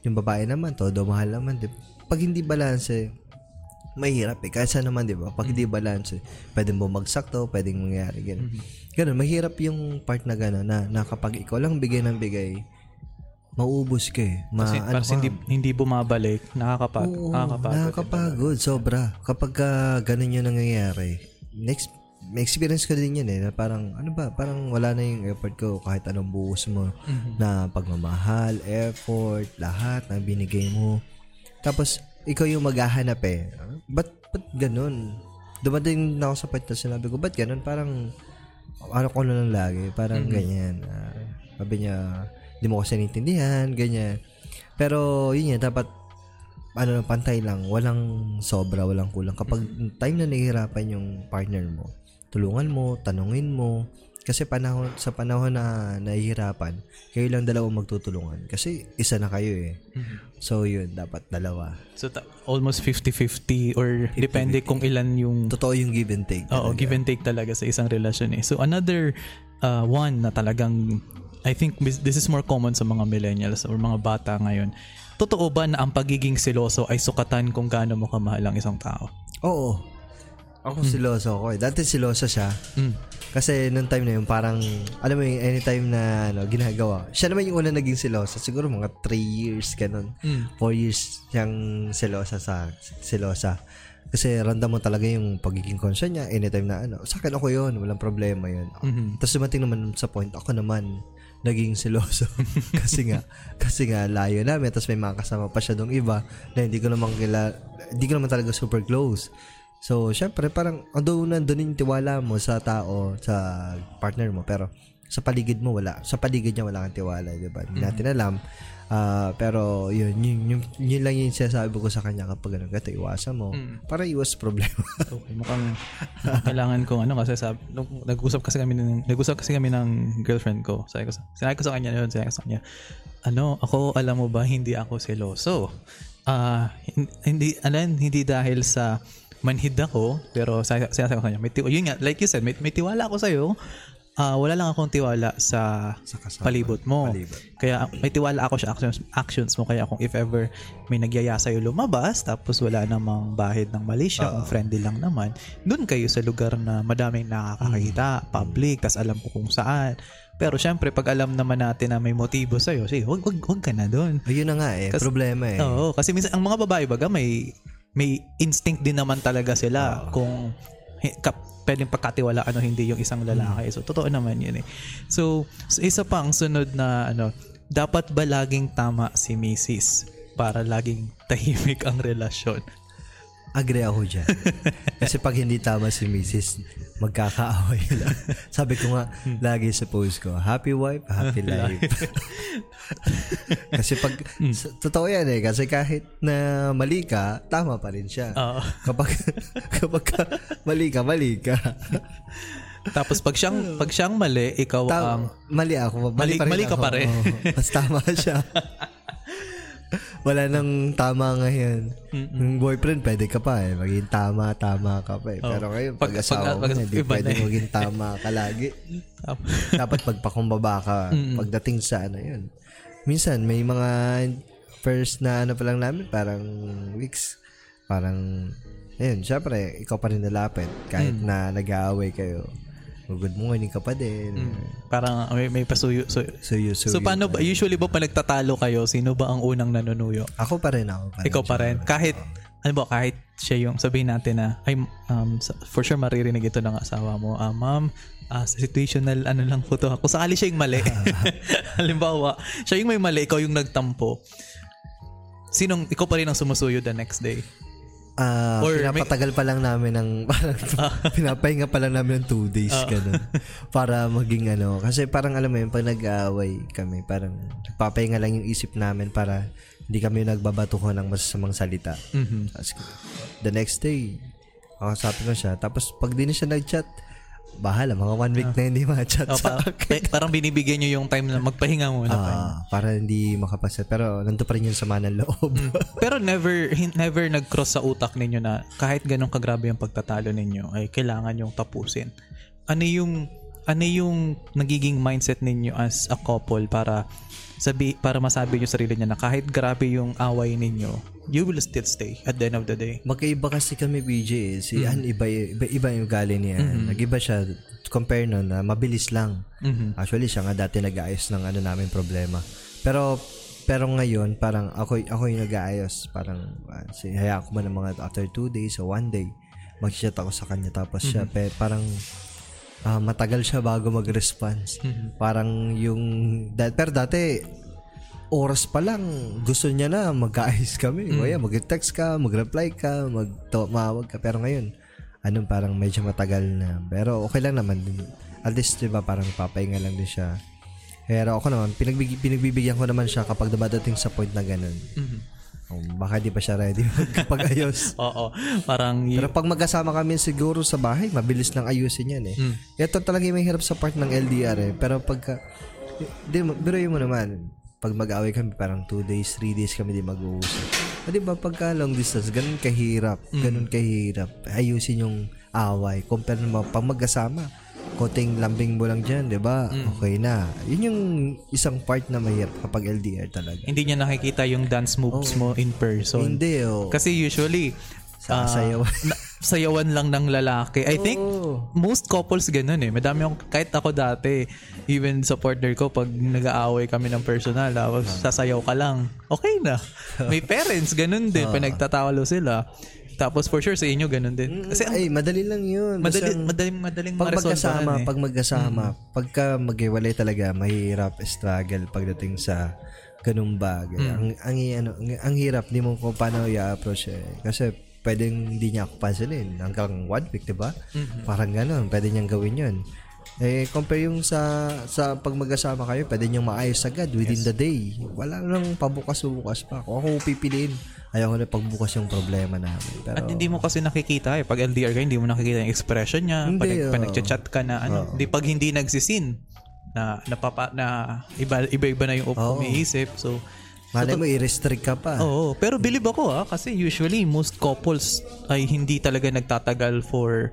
Yung babae naman, todo mahal naman. Di, pag hindi balance, mahirap eh. Kahit saan naman, di ba? Pag hindi balance, pwedeng bumagsak to, pwedeng mangyari. Ganun. Ganun, mahirap yung part na gano'n na, na kapag ikaw lang bigay ng bigay, mauubos ka eh. Ma, Kasi, ano kasi ka, hindi, hindi bumabalik, nakakapag, Oo, nakakapagod. nakakapagod. Sobra. Kapag uh, ganun yung nangyayari, next, may experience ko din yan eh, na parang, ano ba, parang wala na yung effort ko kahit anong buhos mo na pagmamahal, effort, lahat na binigay mo. Tapos, ikaw yung maghahanap eh. Ba't, ba't ganun? Dumating na ako sa point na sinabi ko, ba't ganun? Parang, ano ko na lang lagi, parang ganyan. Ah, sabi niya, hindi mo kasi naintindihan, ganyan. Pero, yun yan, dapat, ano, pantay lang, walang sobra, walang kulang. Kapag time na nahihirapan yung partner mo, tulungan mo, tanungin mo, Kasi panahon, sa panahon na nahihirapan, kayo lang dalawa magtutulungan. Kasi isa na kayo eh. So yun, dapat dalawa. So ta- almost 50-50 or depende kung ilan yung Totoo yung give and take. Oo, talaga. give and take talaga sa isang relasyon eh. So another uh, one na talagang I think this is more common sa mga millennials or mga bata ngayon. Totoo ba na ang pagiging seloso ay sukatan kung gaano mo kamahal ang isang tao? Oo. Ako siloso ako eh. Dati siloso siya. Mm. Kasi nung time na yun, parang, alam mo yung anytime na ano, ginagawa. Siya naman yung una naging silosa. Siguro mga 3 years, ganun. Mm. 4 years siyang silosa sa silosa. Kasi random mo talaga yung pagiging concern niya anytime na ano. Sa akin ako yun, walang problema yun. Mhm. Tapos dumating naman sa point, ako naman naging siloso. kasi nga, kasi nga layo namin. Tapos may mga kasama pa siya dong iba na hindi ko naman kila, hindi ko naman talaga super close. So, syempre, parang, although nandun yung tiwala mo sa tao, sa partner mo, pero sa paligid mo, wala. Sa paligid niya, wala kang tiwala, di ba? Hindi natin alam. Ah, pero, yun, yun, yun, yun lang yung sinasabi ko sa kanya kapag ganun, gato, iwasan mo. Para iwas problema. Okay, mukhang kailangan kong ano kasi nung nag-usap kasi kami ng nag-usap kasi kami ng girlfriend ko. Sabi ko, sa- sinabi ko sa kanya yun, sinabi ko sa kanya, ano, ako alam mo ba hindi ako seloso. Ah, hin- hindi alam hindi dahil sa manhid ako, pero sa sinasabi ko sa kanya, may tiwala, yun nga, like you said, may, may tiwala ako sa iyo. Ah, wala lang akong tiwala sa, Sa kasama. palibot mo. Palibot. Kaya may tiwala ako sa actions, actions mo. Kaya kung if ever may nagyaya sa'yo lumabas, tapos wala namang bahid ng mali siya, kung friendly lang naman, dun kayo sa lugar na madaming nakakakita, public, tas alam ko kung saan. Pero syempre, pag alam naman natin na may motibo sa'yo, sige, wag, wag, wag ka na dun. Ayun na nga eh, Kasi- problema eh. Oo, kasi minsan, ang mga babae baga may may instinct din naman talaga sila kung hi- kap, pwedeng pagkatiwalaan o hindi yung isang lalaki. So, totoo naman yun eh. So, isa pang sunod na ano, dapat ba laging tama si Mrs. para laging tahimik ang relasyon? Agree ako dyan. Kasi pag hindi tama si Mrs., magkakaaway lang. Sabi ko nga, lagi sa post ko, happy wife, happy life. kasi pag, s- totoo yan eh, kasi kahit na mali ka, tama pa rin siya. Oo. kapag, kapag ka, mali ka, mali ka. Tapos pag siyang pag siyang mali, ikaw Ta- ang mali ako. Mali, Mali- pa rin mali ka ako. pa rin. Mas tama siya. Wala nang tama ngayon. Yung boyfriend, pwede ka pa eh. Maging tama, tama ka pa eh. Pero ngayon, pag, Pag- asawa pag- mo, hindi pwede eh. maging tama ka lagi. Dapat magpakumbaba ka pagdating sa ano yun. Minsan, may mga first na ano pa lang namin, parang weeks. Parang, ayun, syempre, ikaw pa rin nalapit. Kahit na nag-aaway kayo. Good morning ka pa din. parang may, may pasuyo. So, So, you, so, so paano ba, usually ba pag nagtatalo kayo, sino ba ang unang nanunuyo? Ako pa rin ako. Pa rin Ikaw pa rin. Kahit, ano ba, kahit siya yung, sabihin natin na, ay, um, for sure maririnig ito ng asawa mo, ah, ma'am, ah, sa situational, ano lang po to, kung sakali siya yung mali. Halimbawa, siya yung may mali, ikaw yung nagtampo. Sinong, ikaw pa rin ang sumusuyo the next day? Ah, Or may- pinapatagal pa lang namin ng parang pinapahinga pa lang namin ng two days ganun. para maging ano kasi parang alam mo yun pag nag-aaway kami parang nagpapahinga lang yung isip namin para hindi kami nagbabatuhan ng masasamang salita. Mhm. Tapos, the next day kakasapin ko siya tapos pag di na siya nag-chat bahala mga one week na hindi ma-chat O, sa pa- parang binibigyan nyo yung time na magpahinga muna. Ah, para hindi makapasa pero nanto pa rin yung sama ng loob. Pero never never nag-cross sa utak ninyo na kahit ganun kagrabe yung pagtatalo ninyo ay kailangan yung tapusin. Ano yung ano yung nagiging mindset ninyo as a couple para sabi para masabi niyo sarili niyo na kahit grabe yung away ninyo, you will still stay at the end of the day. Magkaiba kasi kami BJ eh. Si Ann iba, iba, iba yung gali niya. Nag-iba siya compare nun na mabilis lang. Mhm. Actually siya nga dati nag-aayos ng ano namin problema. Pero pero ngayon parang ako ako yung nag-aayos. Parang uh, si hayaan ko man ng mga after two days o one day mag-chat ako sa kanya tapos siya pe, parang ah, matagal siya bago mag-response. Parang yung da, pero dati oras pa lang gusto niya na mag-aayos kami. O yan, mag-text ka, mag-reply ka, mag-tumawag ka. Pero ngayon, ano parang medyo matagal na. Pero okay lang naman din. At least, di ba, parang papahinga lang din siya. Pero ako naman, pinagbig- pinagbibigyan ko naman siya kapag dumadating sa point na ganun. Mhm. Um, baka di pa siya ready magpag-ayos. Oo. Parang, Pero pag magkasama kami siguro sa bahay, mabilis lang ayusin yan eh. Mm. Ito talaga yung mahirap sa part ng LDR eh. Pero pagka, di, biruin mo naman, pag mag-away kami, parang 2 days, 3 days kami di mag-uusap. O di ba, pagka long distance, ganun kahirap, ganun kahirap. Ayusin yung away. Compare naman, pag magkasama, konting lambing mo lang dyan, di ba? Okay na. Yun yung isang part na mahirap kapag LDR talaga. hindi niya nakikita yung dance moves mo in person. Hindi, oh. Kasi usually, ah, Sasayaw. na- sayawan lang ng lalaki. I think most couples ganun eh. Madami yung, kahit ako dati, even sa partner ko, pag nag-aaway kami ng personal, tapos sasayaw ka lang, okay na. May parents, ganun din. Pinagtatawalo sila. Tapos for sure sa inyo, ganun din. Kasi ang Ay, madali lang yun. madali, Basta- madaling, madaling pag magkasama, eh. pag magkasama, pagka maghiwalay talaga, mahirap struggle pagdating sa ganung bagay. Mm. Ang ang ano, ang, ang hirap di mo kung paano i-approach eh. Kasi pwedeng hindi niya ako pansinin hanggang one week, 'di ba? Mm-hmm. Parang gano'n, pwede niyang gawin 'yun. Eh, compare yung sa sa pag magkasama kayo, pwede niyang maayos agad within the day. Wala nang pabukas-bukas pa. Kung ako pipiliin, ayaw ko na pagbukas yung problema namin. Pero, At hindi mo kasi nakikita eh. Pag LDR ka, hindi mo nakikita yung expression niya. Hindi, pag, oo. pag nagchat ka na, ano, di pag hindi nagsisin, na napapa na iba iba iba na yung Oo. umiisip so malay mo, i-restrict ka pa. Oo, pero believe ako ah kasi usually most couples ay hindi talaga nagtatagal for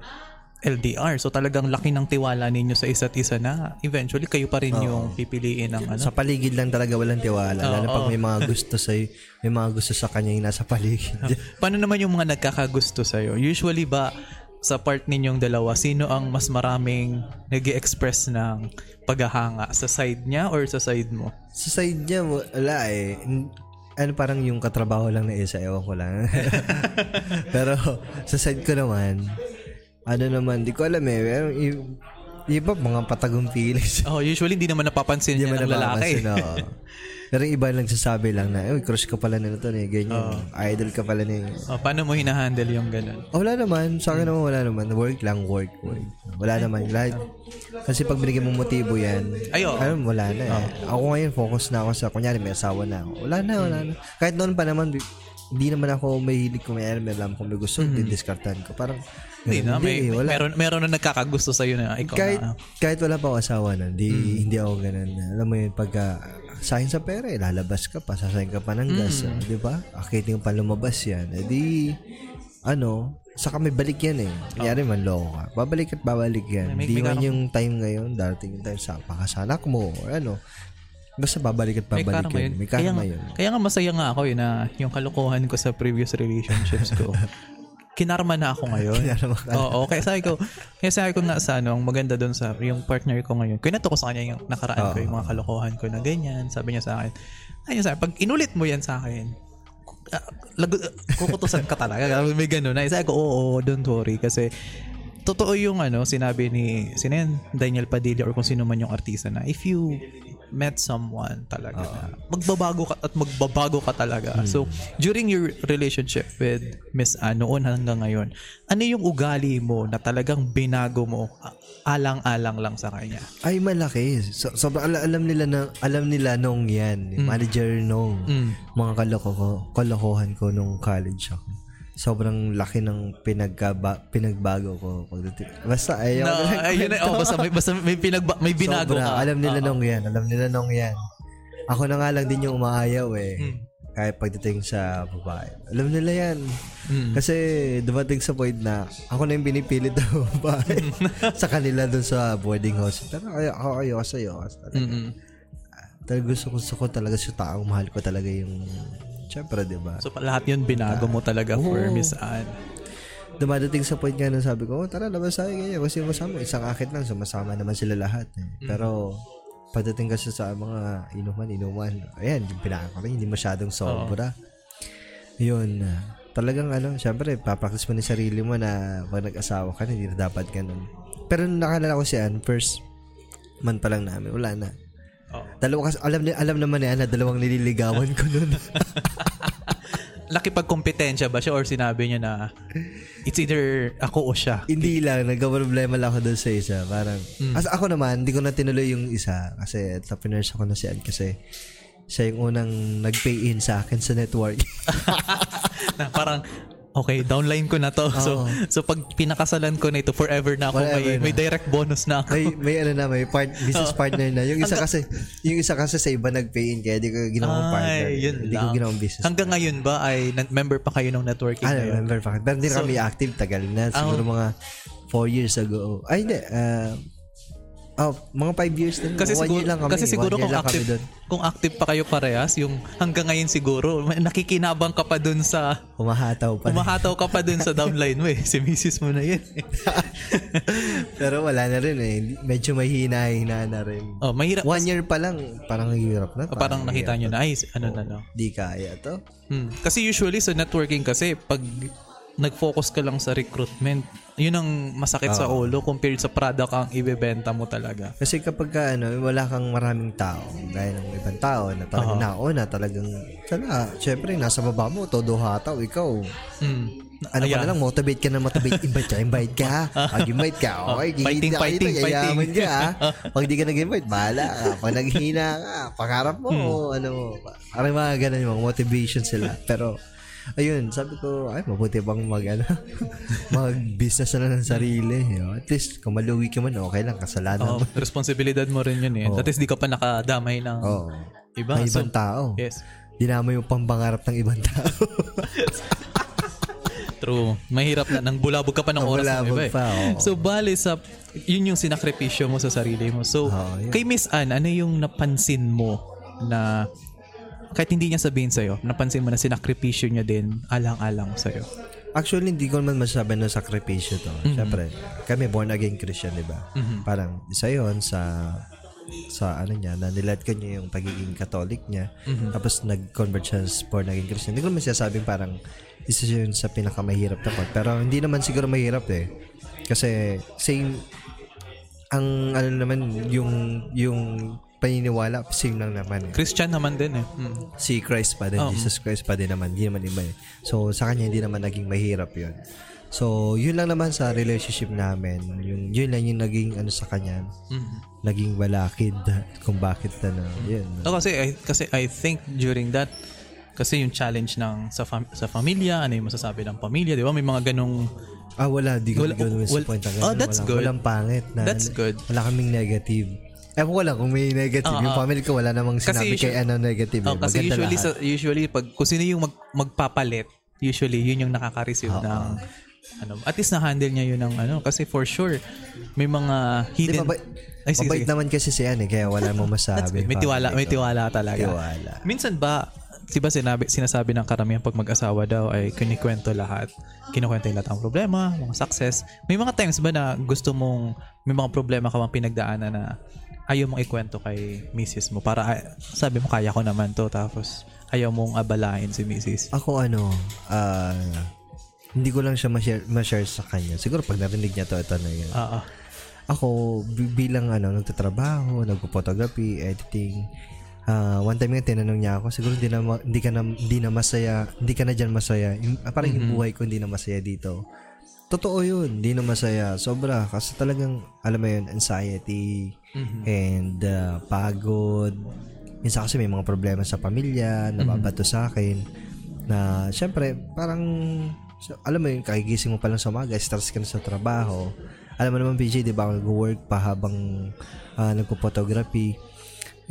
LDR. So talagang laki ng tiwala ninyo sa isa't isa na eventually kayo pa rin yung pipiliin ng ano. Sa paligid lang talaga walang tiwala. Lalo pag may mga gusto sa may mga gusto sa kanya yung nasa paligid. Paano naman yung mga nagkakagusto sa'yo? Usually ba sa part ninyong dalawa, sino ang mas maraming nag express ng paghahanga? Sa side niya or sa side mo? sa side niya, wala eh. Ano parang yung katrabaho lang na isa, ewan ko lang. Pero sa side ko naman, ano naman, di ko alam eh. Pero, iba mga patagong feelings. Oh, usually hindi naman napapansin Hindi niya ng lalaki. napapansin, oo. Pero yung iba lang sasabi lang na, uy, crush ka pala nito eh, ganyan. Idol ka pala ni... Oh, paano mo hinahandle yung ganun? Oh, wala naman. Sa akin naman wala naman. Work lang, work, work. Wala naman. Lahat. Kasi pag binigyan mo motibo yan, Ay, oo. ano, wala na eh. Ako ngayon, focus na ako sa, kunyari, may asawa na ako. Wala na, wala na. Kahit noon pa naman, hindi naman ako mahilig kung may alam, may alam kung may gusto, didiskartan ko. Parang, Hindi na, may, eh, wala. meron, meron na nagkakagusto sa'yo na ikaw kahit, na. kahit wala pa ako asawa na, di, Mm. hindi ako ganun. Alam mo yun, pagka, sa akin sa pera, eh, lalabas ka pa, sasayin ka pa ng gas, Mm. ah, di ba? Akitin pa lumabas yan. Eh di, ano, saka may balik yan eh. Kunyari man loko ka. Babalik at babalik yan. May- Hindi may man karma. yung time ngayon, darating yung time sa pakasanak mo, or ano. Basta babalik at May babalik karma yun. yun. May Kaya, karma nga- yun. kaya nga masaya nga ako eh na yung kalokohan ko sa previous relationships ko. kinarma na ako ngayon. Kinarma ka. Oo, kaya sabi ko, kaya sabi ko nga sa ano, ang maganda doon sa yung partner ko ngayon. Kwento ko sa kanya yung nakaraan ko, yung mga kalokohan ko na ganyan. Sabi niya sa akin, ayun sa akin, pag inulit mo yan sa akin, ah, lagu, kukutusan ka talaga. May ganun na. Sabi ko, oo, oo, don't worry. Kasi, totoo yung ano, sinabi ni, sino yan? Daniel Padilla or kung sino man yung artista na, if you met someone talaga na magbabago ka at magbabago ka talaga. So, during your relationship with Miss Ann, noon hanggang ngayon, ano yung ugali mo na talagang binago mo a- alang-alang lang sa kanya? Ay, malaki. So, sobrang ala- alam nila na, alam nila nung yan. Manager nung Mm. mga kaloko ko, kalokohan ko nung college ako. Sobrang laki ng pinagkaba, pinagbago ko. pagdating- Basta, ayaw Na, ko lang ayun na, oh, basta may, basta may, pinagba, may binago Sobra. ka. Alam nila nung yan. Alam nila nung yan. Ako na nga lang din yung umaayaw eh. Mm. Kahit pagdating sa babae. Alam nila yan. Mm. Kasi dumating sa point na ako na yung pinipilit ng babae sa kanila dun sa boarding house. Pero ay, ako ayoko sa'yo. Talaga, Mm-mm. talaga gusto gusto ko talaga sa taong mahal ko talaga yung Siyempre, di ba? So, lahat yun binago mo talaga for Miss Ann. Dumadating sa point nga na sabi ko, oh, tara, labas tayo ganyan. Kasi masama, isang akit lang, sumasama naman sila lahat. Eh. Pero, pagdating kasi sa mga inuman, inuman, ayan, yung pinaka rin, hindi masyadong sobra. Yun, ah, talagang ano, syempre, papractice mo ni sarili mo na pag nag-asawa ka, hindi na dapat ganun. Pero nung nakalala ko si Ann, first month pa lang namin, wala na. Oo. Dalawa kasi, alam, ni- alam naman ni Ann na dalawang nililigawan ko nun. Nakipagkompetensya ba siya or sinabi niya na it's either ako o siya? Hindi lang, nagka-problema lang ako doon sa isa. Parang, Mm. as ako naman, hindi ko na tinuloy yung isa kasi tapinurse ako na si Ann kasi siya yung unang nag-pay in sa akin sa network. na parang okay, downline ko na to. So Oo. so pag pinakasalan ko na ito forever na ako Forever may, na. may direct bonus na ako. may may ano na may part business partner na. Yung isa kasi yung isa kasi sa iba nag-pay in kaya di ko ginawang partner. Ay, yun Hindi ko lang. ginawang business. Hanggang ngayon ba ay member pa kayo ng networking Ah, yun? remember pa. Pero hindi So- kami active tagal na. Siguro mga 4 years ago. Ay, hindi. ah, oh, mga 5 years din. Kasi One siguro, lang kami. kasi siguro kung active, kung active pa kayo parehas, yung hanggang ngayon siguro, nakikinabang ka pa dun sa, Humahataw pa. umahataw ka pa dun sa downline mo eh. Si misis mo na yun. eh. Pero wala na rin eh. Medyo mahina-hina na rin. oh, mahirap. One year pa lang, parang hirap na. parang nakita nyo na, ay, ano na no. Di kaya to. Hmm. Kasi usually sa networking kasi, pag nag-focus ka lang sa recruitment, yun ang masakit sa ulo compared sa product ang ibebenta mo talaga. Kasi kapag ka, ano, wala kang maraming tao, gaya ng ibang tao na talagang nauna, talagang, sana, syempre, nasa baba mo, todo hataw, ikaw. Hmm. Ano ka na lang, motivate ka na motivate, invite ka, invite ka. Pag invite ka, okay, Oh, fighting, kikita ka fighting, yayaman fighting. ka. Pag di ka nag-invite, bahala ka. Pag naghihina ka, pangarap mo, Hmm. ano. Parang mga ganun yung motivation sila. Pero, ayun, sabi ko, ay, mabuti bang mag, ano, mag-business na ng sarili. you know. At least, kung maluwi ka man, okay lang, kasalanan Oh, mo. responsibilidad mo rin yun eh. At least di ka pa nakadamay ng Oo. iba. So, ibang tao. yes. Dinamo yung pambangarap ng ibang tao. True. Mahirap na. Nang bulabog ka pa ng oras ng iba eh. pa, oo. So, bali sa, yun yung sinakripisyo mo sa sarili mo. So, yun. kay Miss Anne, ano yung napansin mo na kahit hindi niya sabihin sa'yo, napansin mo na sinakripisyo niya din alang-alang sa'yo. Actually, hindi ko naman masasabi na sakripisyo to. Mm-hmm. Siyempre, kami born again Christian, di ba? Parang isa yon sa sa ano niya, na nilat ko niya yung pagiging Catholic niya. Mm-hmm. Tapos nag-convert siya sa born again Christian. Hindi ko naman sinasabing parang isa yun sa pinakamahirap na part. Pero hindi naman siguro mahirap eh. Kasi same ang ano naman yung yung paniniwala same lang naman eh Christian naman din eh. Mm. si Christ pa din, Oo. Jesus Christ pa din naman, hindi naman iba eh. So, sa kanya hindi naman naging mahirap yun. So, yun lang naman sa relationship namin. Yung, yun lang yung naging ano sa kanya, Mm. naging balakid kung bakit ano, yun. No, kasi I, kasi I think during that kasi yung challenge ng sa fam- sa pamilya, ano yung masasabi ng pamilya, 'di ba? May mga ganong Ah, wala, di ko Wala- gawin sa wal- point Oh, ganun. that's Walang- good. Walang pangit. Na, That's good. Wala kaming negative. Ko lang kung may negative. yung family ko wala namang Kasi sinabi usually- kay ano negative. Oh, eh. kasi usually lahat. sa usually pag kung sino yung mag, magpapalit, usually yun yung nakaka-receive ng ano, at least na-handle niya yun ng ano kasi for sure may mga Di, hidden mabait, Ay, sige, mabait sige. naman kasi si Anne, kaya wala mo masabi. May tiwala, may tiwala talaga. Tiwala. Minsan ba, di ba sinabi, sinasabi ng karamihan pag mag-asawa daw ay kinikwento lahat. Kinukwento yung lahat ng problema, mga success. May mga times ba na gusto mong, may mga problema ka bang pinagdaanan na ayaw mong ikwento kay misis mo para ah, sabi mo kaya ko naman to tapos ayaw mong abalain si misis. Ako ano, ah, hindi ko lang siya ma-share, ma-share sa kanya. Siguro pag narinig niya to, ito na yun. Ah. Ako, bi- bilang ano, nagtatrabaho, nagpo-photography, editing, ah one time nga tinanong niya ako, siguro hindi na, hindi ka na, hindi na masaya, hindi ka na dyan masaya. Yung, parang yung buhay ko hindi na masaya dito. Totoo yun, hindi na masaya. Sobra. Kasi talagang, alam mo yun, anxiety, and ah, pagod. Minsan kasi may mga problema sa pamilya, nababato sa akin. Na, syempre, parang, so, alam mo yun, kagigising mo pa lang sa umaga, stress ka na sa trabaho. Alam mo naman, PJ, di ba, nag-work pa habang uh, nagpo-photography.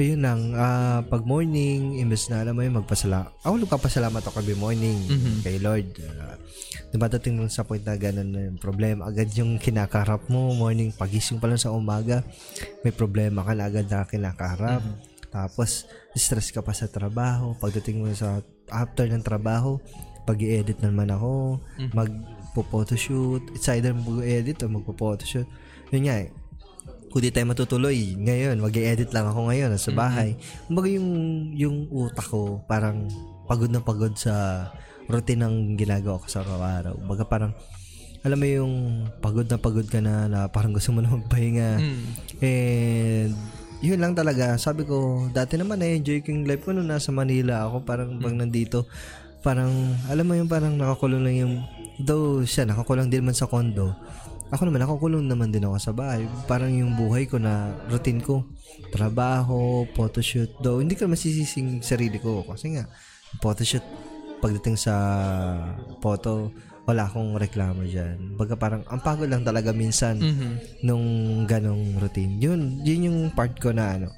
Ayun lang, ah, pag morning, imbes na alam mo yun, magpasala. Ako nagpapasalamat ako every morning kay Lord. Uh, dumadating lang sa point na ganun na yung problema. Agad yung kinakaharap mo, morning, pagising pa lang sa umaga, may problema ka na agad na kinakaharap. Tapos, stress ka pa sa trabaho. Pagdating mo sa after ng trabaho, pag edit naman ako, magpo-photoshoot. It's either mag-edit o magpo-photoshoot. Yun nga eh kung di tayo matutuloy ngayon, mag edit lang ako ngayon sa bahay. Kumbaga yung, yung utak ko, parang pagod na pagod sa routine ng ginagawa ko sa araw-araw. Kumbaga parang, alam mo yung pagod na pagod ka na, na parang gusto mo na magpahinga. Mm. And, yun lang talaga. Sabi ko, dati naman na-enjoy ko yung life ko nung nasa Manila ako. Parang pag nandito, parang, alam mo yung parang nakakulong lang yung, though siya, nakakulong din man sa condo. Ako naman, ako kulong naman din ako sa bahay. Parang yung buhay ko na routine ko. Trabaho, photoshoot. Though, hindi ko masisising sarili ko. Kasi nga, photoshoot, pagdating sa photo, wala akong reklamo dyan. Baga parang, ang pagod lang talaga minsan Mhm. nung ganong routine. Yun, yun yung part ko na ano.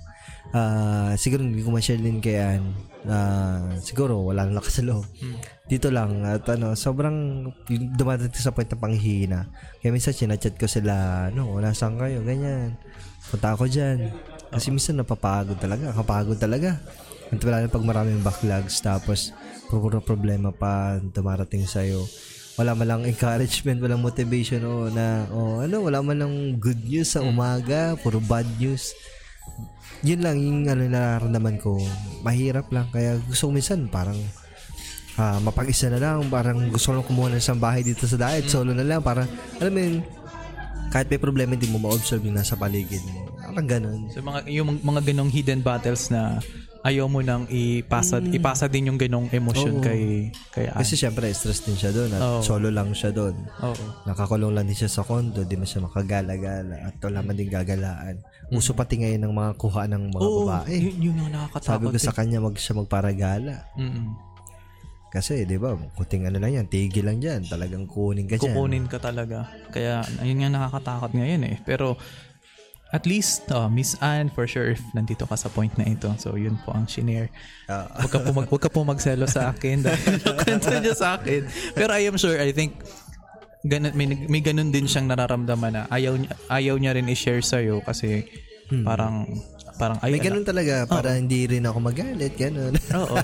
Ah, siguro hindi ko ma-share din kay. Ah, siguro wala nang lakas sa loob. Dito lang at ano, sobrang dumadating sa point ng panghihina. Kaya minsan sinachat ko sila, no, nasaan kayo, ganyan. Punta ako dyan. Kasi minsan napapagod talaga, kapagod talaga. At wala na pag maraming backlogs tapos puro problema pa dumarating sa'yo. Wala man lang encouragement, walang motivation o na o ano, wala man lang good news sa umaga, puro bad news. Yun lang yung ano nararamdaman ko. Mahirap lang kaya gusto ko minsan parang ah, mapag-isa na lang, parang gusto ko lang kumuha ng isang bahay dito sa diet, solo na lang, parang alam mo yun, kahit may problema hindi mo ma-observe yung nasa paligid mo. Parang ganun. So mga yung mga ganong hidden battles na ayaw mo nang ipasa ipasa din yung ganong emotion Oo. kay kay Ann. Kasi syempre stress din siya doon at Oo. solo lang siya doon. Oo. Nakakulong lang din siya sa kondo, di man siya makagala-gala at wala man din gagalaan. Uso pati ngayon ng mga kuha ng mga Oo, babae. yun, yun yung nakakatakot. Sabi ko sa eh. kanya mag siya magparagala. Mm-mm. Kasi, di ba, kuting ano lang yan, tigil lang dyan. Talagang kunin ka dyan. Kukunin ka talaga. Kaya ayun nga nakakatakot ngayon eh. Pero at least uh, Miss Anne for sure if nandito ka sa point na ito. So yun po ang shinare. Huwag ka po, mag, huwag ka po magselo sa akin dahil nakwento niya sa akin. Pero I am sure, I think ganun, may, may ganun din siyang nararamdaman na ayaw ayaw niya rin i-share sa'yo kasi parang parang Hmm. May ganun talaga, para hindi rin ako magalit, ganun. Oo.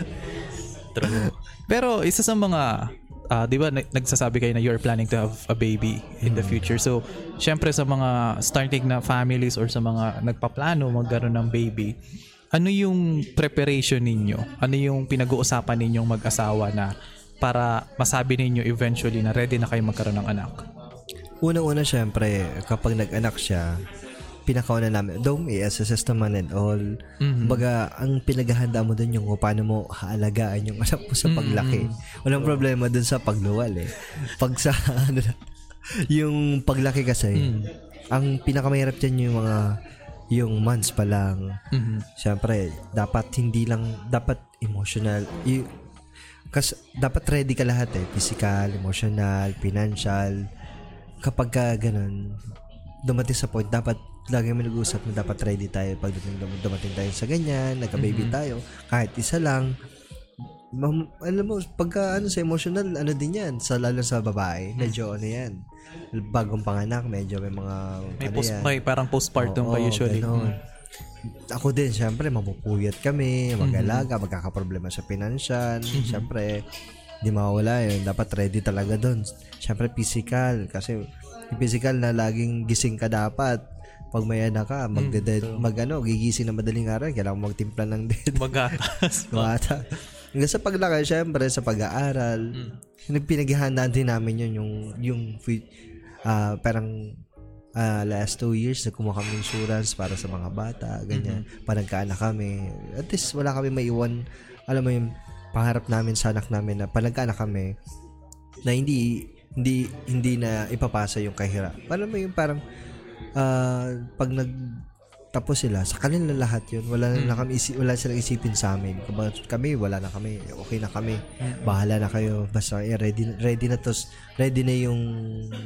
True. Pero isa sa mga ah, 'di ba nag- nagsasabi kayo na you're planning to have a baby in the future. So, syempre sa mga starting na families or sa mga nagpaplano magkaroon ng baby, ano yung preparation ninyo? Ano yung pinag-uusapan ninyong mag-asawa na para masabi ninyo eventually na ready na kayo magkaroon ng anak? Una-una, syempre, kapag nag-anak siya, pinakauna namin, though may SSS naman and all, baga, ang pinaghahanda mo dun yung kung paano mo haalagaan yung anak mo sa paglaki. Walang problema dun sa pagluwal eh. Pag sa, ano na, yung paglaki kasi, ang pinakamahirap dyan yung mga, yung months pa lang. Mhm. Siyempre, dapat hindi lang, dapat emotional, y- kasi dapat ready ka lahat eh. Physical, emotional, financial. Kapag ka ganun, dumating sa point, dapat lagi mo nag-uusap na dapat ready tayo pag dumating, tayo sa ganyan, nagka-baby tayo, kahit isa lang. Mam, alam mo, pagka ano sa emotional, ano din yan, sa lalo sa babae, medyo ano yan, bagong panganak, medyo may mga, May, ano post, yan, may parang postpartum pa Oo, usually. ganon. Mm. Ako din, syempre, mapupuyat kami, mag-alaga, magkakaproblema sa financial. Syempre, di mawala yun. Dapat ready talaga doon. Syempre, physical. Kasi, physical na laging gising ka dapat. Pag may anak ka, mag, mag ano, gigising na madaling araw, kailangan magtimpla ng dead. Magatas. Bata. Hanggang sa paglaki, syempre, sa pag-aaral, mm. pinaghahandaan din namin yun, yung, yung, ah, parang, ah, last two years, nagkumuha kami insurance para sa mga bata, ganyan. Parang kaanak kami. At least, wala kami maiwan, alam mo yung pangarap namin sa anak namin na panagkaanak kami, na hindi, hindi, hindi na ipapasa yung kahirap. Alam mo yung parang, ah, pag nag, tapos sila, sa kanila lahat yun. Wala na kami isi, wala silang isipin sa amin. Bakit kami, wala na kami. Okay na kami. Bahala na kayo. Basta eh, ready, ready na to. Ready na yung,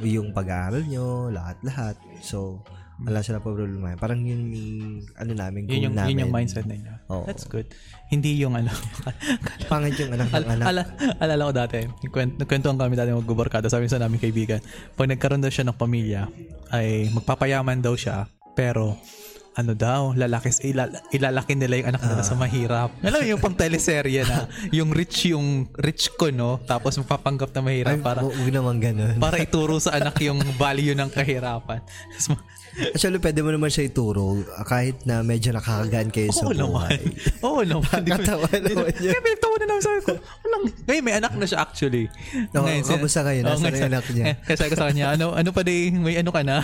yung pag-aaral nyo, lahat-lahat. So, wala sila problema. Parang yun yung, ano namin, goal Yun yung, namin. yun yung mindset ninyo. Oo. That's good. Hindi yung ano. Pangit yung anak ng anak. ala, alala ko dati, kwent, nagkwentuhan kami dati magbubarkada, sabi sa namin kaibigan, pag nagkaroon daw siya ng pamilya, ay magpapayaman daw siya, pero ano daw, lalaki, ilal, ilalaki nila yung anak nila Ah. sa mahirap. Alam mo yung pang teleserye na, yung rich yung rich ko, no? Tapos magpapanggap na mahirap Ay, para hu- huwag naman ganun. para ituro sa anak yung value ng kahirapan. Tapos, Actually, pwede mo naman siya ituro ah, kahit na medyo nakakagaan kayo sa Oo naman. buhay. Oo naman. Di ba- Katawa di ba- naman yun. Kaya pinagtawa na namin sabi ko, walang, ngayon may anak na siya actually. Oo, Ngayon, sin- kamusta kayo? Oo, Nasaan ngayon, yung anak niya? Kaya sabi ko sa kanya, ano, ano pa din, may ano ka na?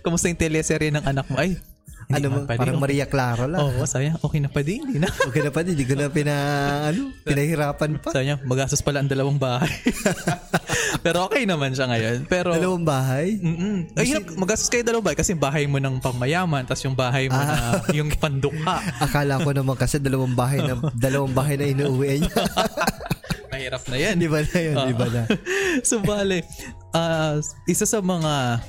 Kamusta yung teleserye ng anak mo? Ay, ano mo, pwede. parang Okay. Maria Clara lang. Oo, sayang. Okay na pa din. Hindi na. Okay na pa, hindi ko na pina, ano, pinahirapan pa. Sayang, magastos pala ang dalawang bahay. Pero okay naman siya ngayon. Pero, Dalawang bahay. Mm-mm. Ay, hirap, magastos kayo dalawang bahay kasi bahay mo ng pangmayaman tapos yung bahay mo na yung pandukha. Akala ko naman kasi dalawang bahay na dalawang bahay na inuuwi niya. Mahirap na yan. di ba na yun? Di ba na? so, bale, ah, isa sa mga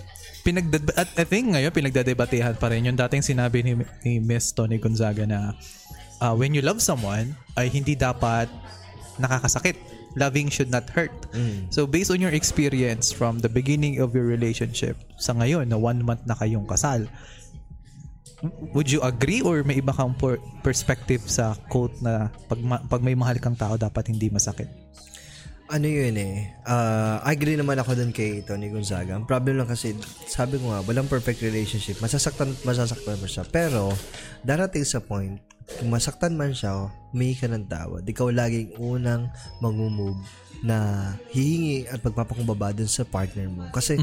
pinagdad at I think ngayon pinagdadebatehan pa rin yung dating sinabi ni, ni Miss Tony Gonzaga na ah, when you love someone ay hindi dapat nakakasakit. Loving should not hurt. So based on your experience from the beginning of your relationship sa ngayon na one month na kayong kasal, would you agree or may iba kang per- perspective sa quote na pag, ma- pag may mahal kang tao dapat hindi masakit? Ano yun eh. Uh, agree naman ako dun kay Tony Gonzaga. Ang problem lang kasi, sabi ko nga, walang perfect relationship. Masasaktan, masasaktan mo siya. Pero, darating sa point, kung masaktan man siya, humingi ka ng tawad. Ikaw laging unang mag-move na hihingi at magpapakumbaba dun sa partner mo. Kasi,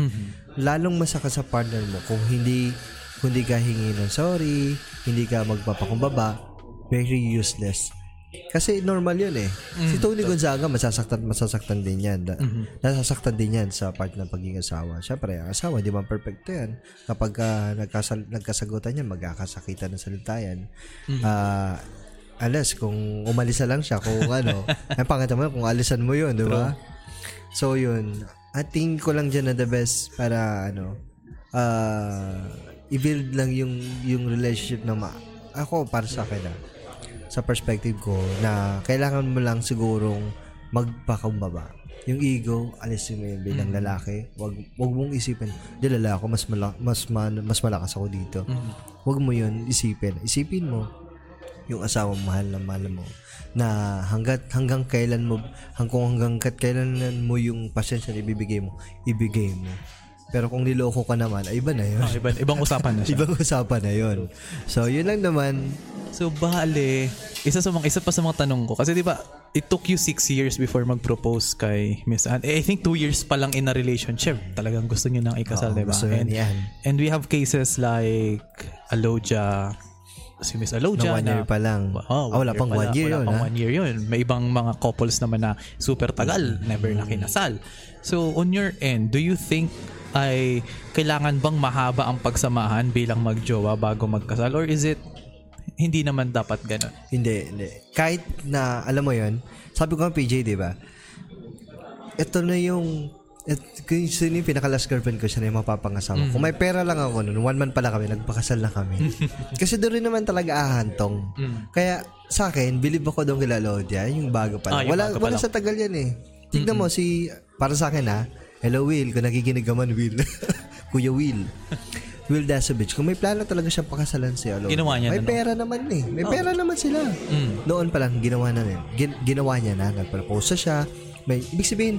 lalong masaka sa partner mo kung hindi hindi ka hingi ng sorry, hindi ka magpapakumbaba, very useless. Kasi normal yun eh. Si Tony Gonzaga, masasaktan masasaktan din yan. Da- Nasasaktan din yan sa part ng pagiging asawa. Siyempre, ang asawa, di man perfecto yan. Kapag ah, nagkasal- nagkasagutan yan, magkakasakitan ng salita yan. Ah, unless kung umalis na lang siya, kung ano, ang pangat naman, kung alisan mo yun, di ba? So, yun. At tingin ko lang dyan na the best para, ano, ah, i-build lang yung, yung relationship na ma- ako, para sa akin ah, sa perspective ko, na kailangan mo lang sigurong magpakumbaba. Yung ego, alisin mo yun bilang lalaki. Wag, wag mong isipin, di lalaki ako, mas, mala, mas, man, mas malakas ako dito. Wag mo yun isipin. Isipin mo, yung asawa mo, mahal na mahal mo na hanggat hanggang kailan mo hanggang hanggang kailan mo yung pasensya na ibibigay mo ibigay mo pero kung niloko ka naman ay iba na yun Ah, iba, ibang usapan na siya. ibang usapan na yun so yun lang naman So bale, isa sa mga isa pa sa mga tanong ko kasi 'di ba, it took you six years before mag-propose kay Miss Anne. Eh, I think two years pa lang in a relationship. Talagang gusto niyo nang ikasal, 'di ba? gusto And, yan. and we have cases like Aloja, si Miss Aloja na one year pa lang Oh, Ah, wala pang one year wala yun pang ha? one year yun. May ibang mga couples naman na super tagal, never na kinasal. So, on your end, do you think ay kailangan bang mahaba ang pagsamahan bilang magjowa bago magkasal? Or is it hindi naman dapat ganun? Hindi, hindi. Kahit na, alam mo yon sabi ko nga PJ, di ba? Ito na yung, et, kung sino yung pinaka-last girlfriend ko, siya na yung mapapangasawa. Kung may pera lang ako noon, one month pala kami, nagpakasal na kami. Kasi doon rin naman talaga ahantong. Kaya sa akin, believe ako doon kila Lodia, yung bago pa Ah, lang. yung wala, bago pa wala lang. sa tagal yan eh. Tignan mo, si, para sa akin ha, hello Will, kung nakikinig ka man Will. Kuya Will. Will Dasovich, kung may plano talaga siyang pakasalan si Alo. Ginawa niya May na, no? pera naman eh. May pera naman sila. Mm. Noon pa lang, ginawa na rin. Gin- ginawa niya na. Nagpropose na siya. May, ibig sabihin,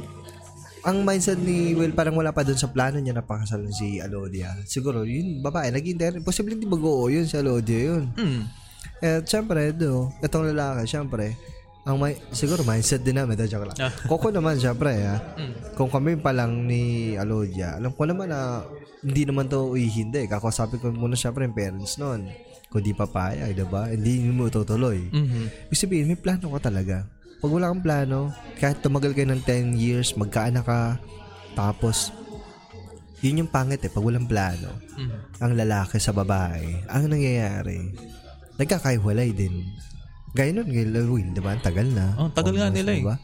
ang mindset ni Will parang wala pa dun sa plano niya na pakasalan si Alodia. Siguro, yun, babae, naging der. Posible hindi mag-oo yun si Alodia yun. Mm. Eh, syempre, do, itong lalaki, syempre, ang may, siguro mindset din namin, ito joke lang. Ah. Koko naman, syempre, ha, Mm. kung kami pa lang ni Alodia, alam ko naman na hindi naman to ihindi. Kakausapin ko muna syempre yung parents noon. Kung di papayag, diba? Hindi mo tutuloy. Mhm. Ibig sabihin, may plano ka talaga. Pag wala kang plano, kahit tumagal kayo ng 10 years, magkaanak ka, tapos, yun yung pangit eh, pag walang plano. Mhm. Ang lalaki sa babae, ang nangyayari, nagkakaiwalay din. Gaya nun, kay Will, di ba? Ang tagal na. Oh, tagal nga nila eh. diba?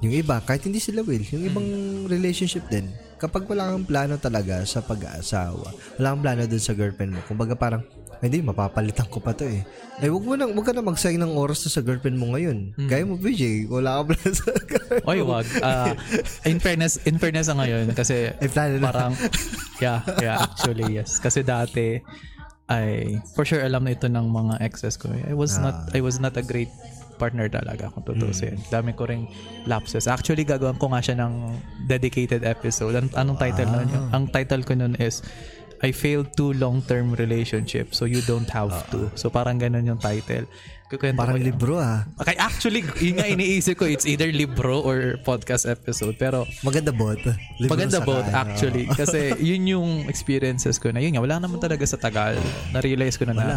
Yung iba, kahit hindi sila Will, yung ibang relationship din, kapag wala kang plano talaga sa pag-aasawa, wala kang plano dun sa girlfriend mo, kumbaga parang, "Ay, hindi, mapapalitan ko pa to eh. Eh, wag mo na, wag ka na magsayang ng oras na sa girlfriend mo ngayon. Gaya mo, BJ, wala ka plano sa girlfriend Oy, wag. Ah, in fairness, in fairness ngayon kasi na. parang yeah, yeah, actually yes. Kasi dati ay for sure alam na ito ng mga exes ko. I was not I was not a great partner talaga kung tutusin. Dami ko ring lapses. Actually, gagawin ko nga siya ng dedicated episode. An- anong title nun yun? Ang title ko nun is I failed two long-term relationship so you don't have to. So parang ganun yung title. Kukwento Parang ko libro ah. Okay, actually, yun nga iniisip ko, it's either libro or podcast episode. Pero Maganda both. Libro maganda both kaya, actually. Kasi yun yung experiences ko na yun nga, wala naman talaga sa tagal. Na-realize ko na na Wala,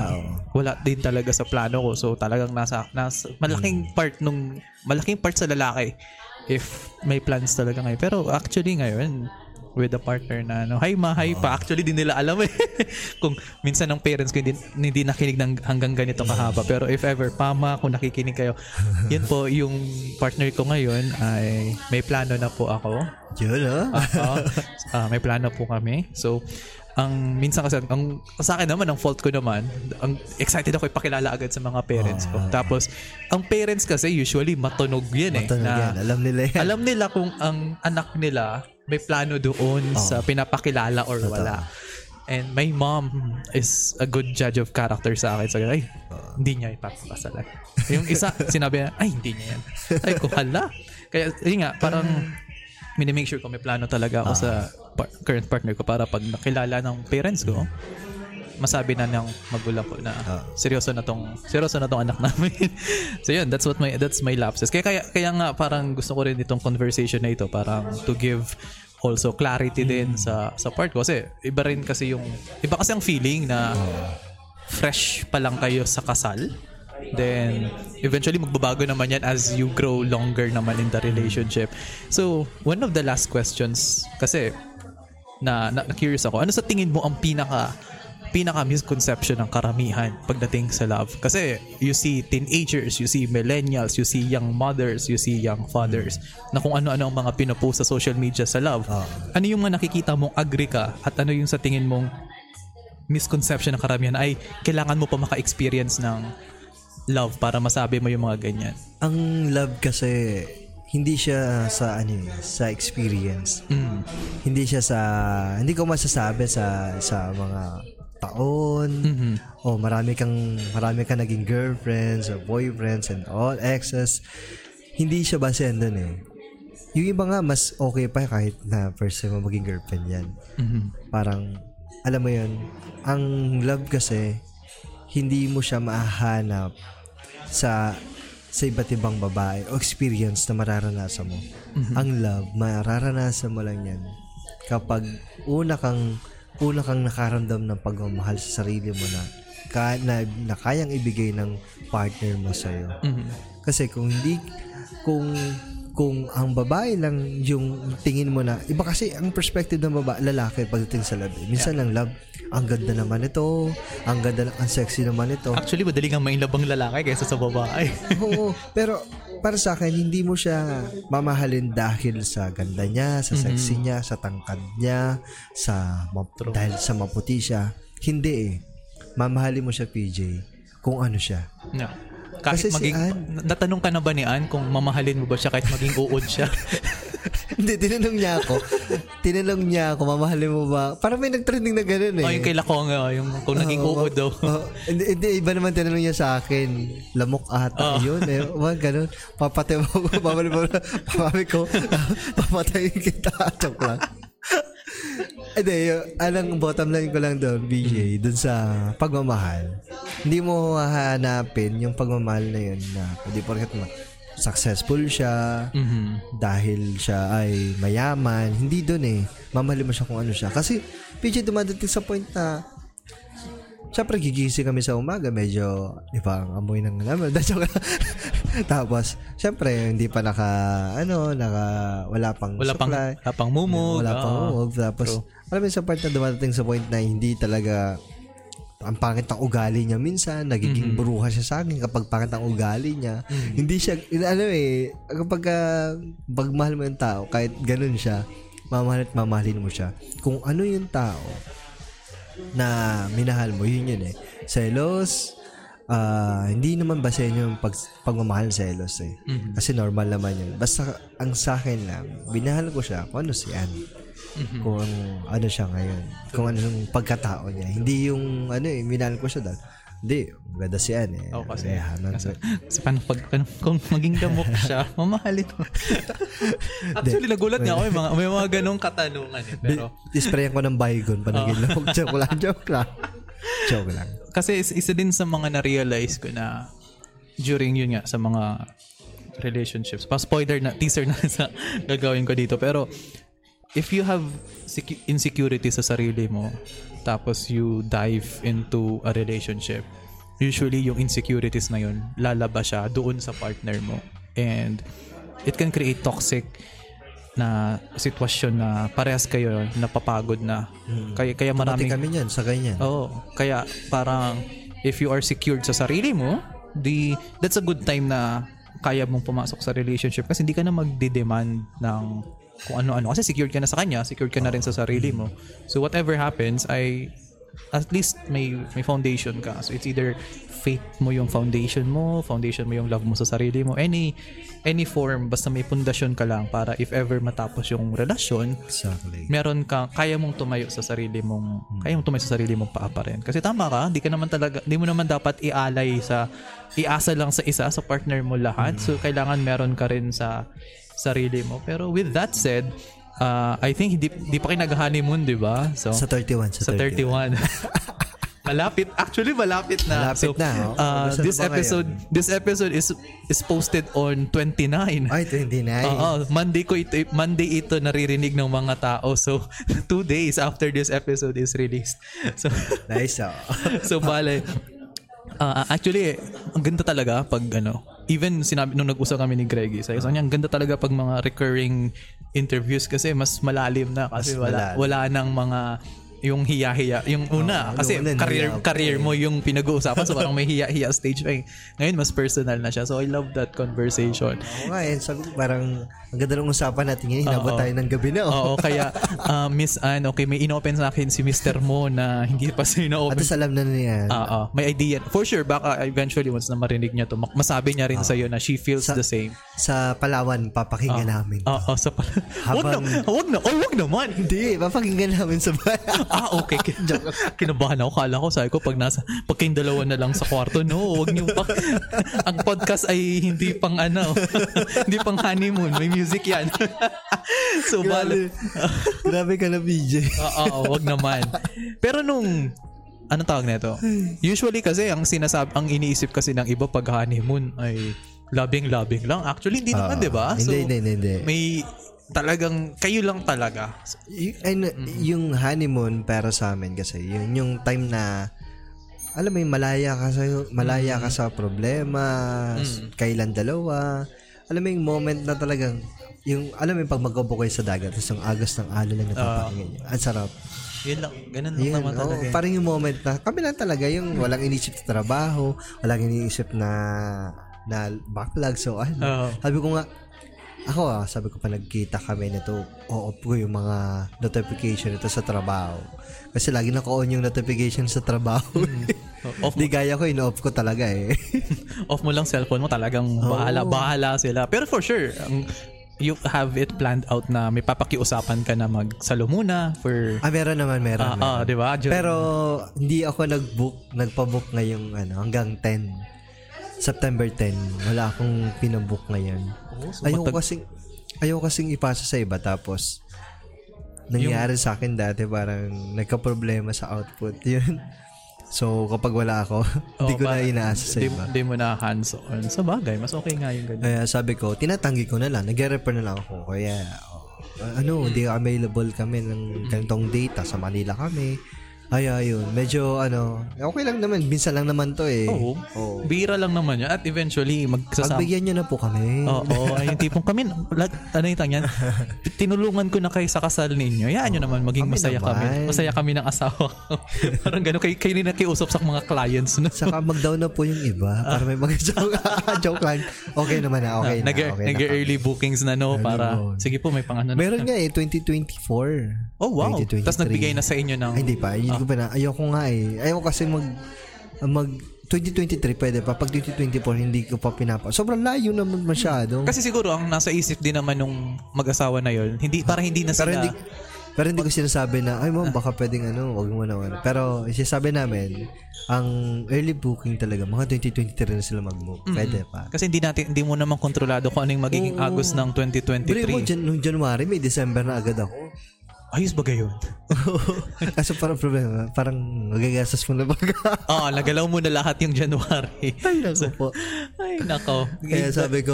wala, oh. din talaga sa plano ko. So talagang nasa, nasa malaking Hmm. part nung, malaking part sa lalaki if may plans talaga ngayon. Pero actually ngayon, with a partner na ano, hi ma, hi pa. Actually, di nila alam eh. kung minsan ng parents ko hindi, hindi nakinig ng hanggang ganito kahaba. Pero if ever, pama, kung nakikinig kayo, yun po, yung partner ko ngayon ay may plano na po ako. Yun ah. Ah, may plano po kami. So, ang minsan kasi ang sa akin naman ang fault ko naman ang excited ako ipakilala agad sa mga parents ko tapos ang parents kasi usually matunog yan eh Matunog na yan. Alam nila yan. alam nila kung ang anak nila may plano doon sa pinapakilala or wala. And my mom is a good judge of character sa akin. So ay hindi niya ipapakasalan yung isa sinabi niya ay hindi niya yan. Ay ko hala. Kaya yun nga parang minimake sure ko may plano talaga ako sa par- current partner ko para pag nakilala ng parents ko masabi na ng magulang ko na seryoso na tong seryoso na tong anak namin. so yun, that's what my that's my lapses. Kaya kaya kaya nga parang gusto ko rin itong conversation na ito parang to give also clarity din sa sa part ko kasi iba rin kasi yung iba kasi ang feeling na fresh pa lang kayo sa kasal then eventually magbabago naman yan as you grow longer naman in the relationship. So, one of the last questions kasi na, na, na curious ako, ano sa tingin mo ang pinaka pinaka misconception ng karamihan pagdating sa love? Kasi you see teenagers, you see millennials, you see young mothers, you see young fathers na kung ano-ano ang mga pinopost sa social media sa love. Ano yung mga nakikita mong agree ka at ano yung sa tingin mong misconception ng karamihan ay kailangan mo pa maka-experience ng love para masabi mo yung mga ganyan. Ang love kasi hindi siya sa ano eh, sa experience. Mm. Hindi siya sa hindi ko masasabi sa sa mga taon Mhm. o marami kang marami kang naging girlfriends or boyfriends and all exes. Hindi siya base doon eh. Yung iba nga mas okay pa kahit na first time mo maging girlfriend yan. Mhm. Parang alam mo yun, ang love kasi hindi mo siya mahahanap sa sa iba't ibang babae o experience na mararanasan mo. Ang love, mararanasan mo lang yan kapag una kang una kang nakaramdam ng pagmamahal sa sarili mo na, ka, na, na kayang ibigay ng partner mo sa'yo. Mhm. Kasi kung hindi kung kung ang babae lang yung tingin mo na iba kasi ang perspective ng babae lalaki pagdating sa love. Minsan lang love, ang ganda naman ito, ang ganda ang sexy naman ito. Actually, madali nga mainlabang lalaki kaysa sa babae. Oo, pero para sa akin hindi mo siya mamahalin dahil sa ganda niya, sa sexy niya, sa tangkad niya, sa map- dahil sa maputi siya. Hindi eh. Mamahalin mo siya PJ kung ano siya. No. Kahit Kasi si maging, Ann- natanong ka na ba ni Ann kung mamahalin mo ba siya kahit maging uod siya? Hindi, tinanong niya ako. tinanong niya ako, mamahalin mo ba? Parang may nag-trending na gano'n eh. o yung kay Lakong, oh, yung kung naging Oo, uod daw. oo. hindi, hindi, iba naman tinanong niya sa akin. Lamok ata yun eh. Wag ganun. Papatay mo. Babalik mo. Papabi ko. Papatayin kita. Joke lang. Hindi, alang bottom line ko lang doon, BJ, doon sa pagmamahal. Hindi mo hahanapin yung pagmamahal na yun na hindi porket ma- successful siya, Mhm. dahil siya ay mayaman. Hindi doon eh. Mamahalin mo siya kung ano siya. Kasi, PJ, dumadating sa point na Siyempre, gigising kami sa umaga, medyo ibang amoy ng naman. Joke lang. Tapos, siyempre, hindi pa naka, ano, naka, wala pang Wala pang, supply. wala pang mumog. Wala pang oo. mumog. Tapos, alam mo, sa part na dumadating sa point na hindi talaga ang pangit ang ugali niya minsan, nagiging bruha siya sa akin kapag pangit ang ugali niya. Hindi siya, ano eh, kapag uh, pagmahal mo yung tao, kahit ganun siya, mamahal at mamahalin mo siya. Kung ano yung tao na minahal mo, yun yun eh. Selos, ah, hindi naman basehin yung pag, pagmamahal selos eh. Kasi normal naman yun. Basta ang sa akin lang, binahal ko siya kung ano si Anne. Kung ano siya ngayon. Kung ano yung pagkatao niya. Hindi yung, ano eh, minahal ko siya dahil Hindi, maganda si Ann eh. Oo, kasi, Rehanan. kasi, kasi paano pag, paano, kung maging damok siya, mamahalin mo. Actually, nagulat nga ako, may mga, may mga ganong katanungan eh. Pero, Disprayan ko ng baygon pa naging lamok. Joke lang, joke lang. Joke lang. kasi is- isa din sa mga na-realize ko na during yun nga, sa mga relationships. Pa spoiler na, teaser na sa gagawin ko dito. Pero, if you have secu- insecurity sa sarili mo, tapos you dive into a relationship, usually yung insecurities na yun, lalabas siya doon sa partner mo. And it can create toxic na sitwasyon na parehas kayo napapagod na. Kaya, kaya Pati maraming... kami niyan, sa ganyan. Oo. Kaya parang if you are secured sa sarili mo, di that's a good time na kaya mong pumasok sa relationship kasi hindi ka na magde-demand ng kung ano-ano. Kasi secured ka na sa kanya, secured ka na rin sa sarili mo. So whatever happens, ay at least may may foundation ka. So it's either faith mo yung foundation mo, foundation mo yung love mo sa sarili mo, any any form, basta may pundasyon ka lang para if ever matapos yung relasyon, Exactly. meron ka kaya mong tumayo sa sarili mong kaya mong tumayo sa sarili mong paa pa rin. Kasi tama ka, hindi ka naman talaga hindi mo naman dapat ialay sa iasa lang sa isa sa partner mo lahat. So kailangan meron ka rin sa sarili mo. Pero with that said, uh, I think hindi, hindi pa kayo nag-honeymoon, di ba? So, Sa 31, sa, sa 31. malapit. Actually, malapit na. Malapit so, na, oh. uh, Gusto this episode, this episode is is posted on 29. Ay, 29. Oo, Monday ko ito, Monday ito naririnig ng mga tao. So, two days after this episode is released. So, Nice, oh. so bale, ah, actually, ang ganda talaga pag ano, even sinabi nung nag-usap kami ni Greggy, sabi sa kanya, ang ganda talaga pag mga recurring interviews kasi mas malalim na kasi Mas wala malalim. wala nang mga yung hiya-hiya. Yung una, Oo, kasi yung career, hiya career mo yung pinag-uusapan. So parang may hiya-hiya stage pa eh. Ngayon, mas personal na siya. So I love that conversation. Oo nga, eh. Ko, parang, ang ganda ng usapan natin ngayon. Hinabot tayo ng gabi na, oh. Oo, kaya uh, Miss Ann, okay, may inopen sa akin si Mr. Mo na hindi pa siya At ino-open. least alam na niya. Oo, may idea. For sure, baka eventually once na marinig niya to, masabi niya rin sa'yo na she feels Sa- the same. Sa Palawan, papakinggan namin. Oo, sa pala. Wag na, Habang- wag na, oh, wag naman. Hindi, papakinggan namin sa bahay. Ah, okay. Kinabahan ako. Kala ko, sabi ko, pag nasa, pag kayong dalawa na lang sa kwarto, no, wag niyo pa. Ang podcast ay hindi pang ano, hindi pang honeymoon. May music yan. so, bala. Grabe. Grabe ka na, BJ. Oo, wag naman. Pero nung anong tawag nito? Usually kasi ang sinasab ang iniisip kasi ng iba pag honeymoon ay labing-labing lang. Actually hindi naman, Ah, 'di ba? hindi, hindi, hindi, hindi. May talagang kayo lang talaga. Y- and, yung honeymoon para sa amin kasi yun yung time na alam mo yung malaya ka sa malaya ka sa problema s- kailan dalawa alam mo yung moment na talagang yung alam mo yung pag mag-upo kayo sa dagat tapos yung agos ng alon lang napapakinggan nyo ang sarap Yun lang. Ganun lang yun naman talaga. eh. parang yung moment na kami lang talaga yung walang iniisip sa trabaho walang iniisip na na backlog so ano Oo. sabi ko nga ako ah, sabi ko pa nagkita kami nito, o-off ko yung mga notification nito sa trabaho. Kasi lagi naka-on yung notification sa trabaho. off, Di gaya ko, in-off ko talaga eh. off mo lang cellphone mo talagang bahala, bahala sila. Pero for sure, ang you have it planned out na may papakiusapan ka na magsalo muna for ah, meron naman, ah, meron. ah, meron. 'di ba? Pero hindi ako nag-book, nagpa-book ngayong ano, hanggang 10. September 10. Wala akong pinabook ngayon. Oh, so ayoko matag- kasing ayoko kasing ipasa sa iba tapos nangyari sa akin dati parang nagka-problema sa output yun. So kapag wala ako, hindi Oh, ko na inaasa sa di, iba. di mo na hands on. Sa bagay, mas okay nga yung ganyan. Kaya sabi ko, tinatanggi ko na lang. Nag-refer na lang ako. Kaya, oh, ano, hindi available kami ng ganitong data. Sa Manila kami. Ay, ayun. Medyo, ano, okay lang naman. Minsan lang naman to eh. Oo. Oo. Bira lang naman yan. At eventually, magsasama. Pagbigyan nyo na po kami. Oo, ay yung tipong kami, ano yung tangyan, tinulungan ko na kayo sa kasal ninyo. Yan nyo naman, maging Kami masaya naman. kami. Masaya kami ng asawa. Parang gano'n, kayo, kayo nakiusap sa mga clients. No? Saka mag-down na po yung iba para may mga joke, joke lang. Okay naman na, okay na. nag, okay nag na. early bookings na no para bookings. sige po may pangano na. Meron nga eh, 2024. Oh wow. 2023. Tapos nagbigay na sa inyo ng Ay, hindi pa. Hindi ko pa na. Ayoko nga eh. Ayoko kasi mag, mag, 2023 pwede pa. Pag 2024, hindi ko pa pinapa. Sobrang layo naman masyado. kasi siguro ang nasa isip din naman nung mag-asawa na yon, hindi para hindi na Pero sila hindi, Pero hindi ko sinasabi na, ay ma'am, baka pwedeng ano, wag mo na ano. Pero sinasabi namin, ang early booking talaga, mga 2023 na sila mag-move. Pwede pa. Kasi hindi natin hindi mo naman kontrolado kung ano yung magiging Oo. Agos ng Bro, mo, 2023. Jan- nung January, may December na agad ako. Ayos ba gayon? Kaso parang problema, parang magagasas mo na baga. Oo, nagalaw mo na lahat yung January. Ay, naku po. Ay, nako. Kaya sabi ko,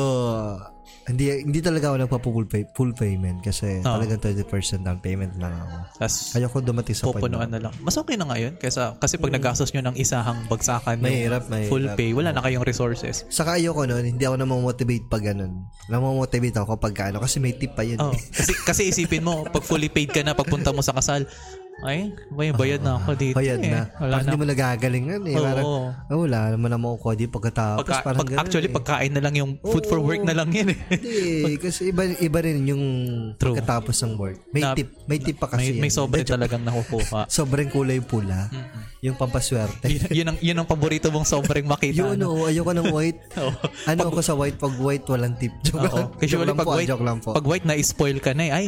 hindi hindi talaga ako nagpa-full pay, full payment kasi Oo. talagang 30% down payment lang ako. Tapos, Ayoko dumating sa point pupunuan na lang. Mas okay na ngayon kaysa, kasi pag nagastos nyo ng isahang bagsakan Mahirap, mahirap. full pay, wala na kayong resources. Saka ayoko nun, hindi ako namomotivate pag ganun. Namomotivate ako kapag ano, kasi may tip pa yun. Oh, eh. kasi kasi isipin mo, pag fully paid ka na pagpunta mo sa kasal, ay, may bayad na ako dito. Bayad eh. na. Wala Parang na. hindi mo nagagalingan eh. Oo. Parang, oh, wala naman na makukuha di pagkatapos. Pagka, parang pag, ganun actually, eh. pagkain na lang yung food for work na lang yun eh. Hindi, kasi iba, iba rin yung True. pagkatapos ng work. May Na- tip, may tip pa may, kasi. may sobre Medyo- talagang nakukuha. Sobrang kulay pula. Yung pampaswerte. yun, yun, ang, yun ang paborito mong sobrang makita. Yun, ano? oo, ayoko ng white. Oo. ano ako sa white? Pag white, walang tip. Joke lang. Oo. Kasi joke lang pag po, ah, white, joke lang po. pag white na spoil ka na eh. Ay,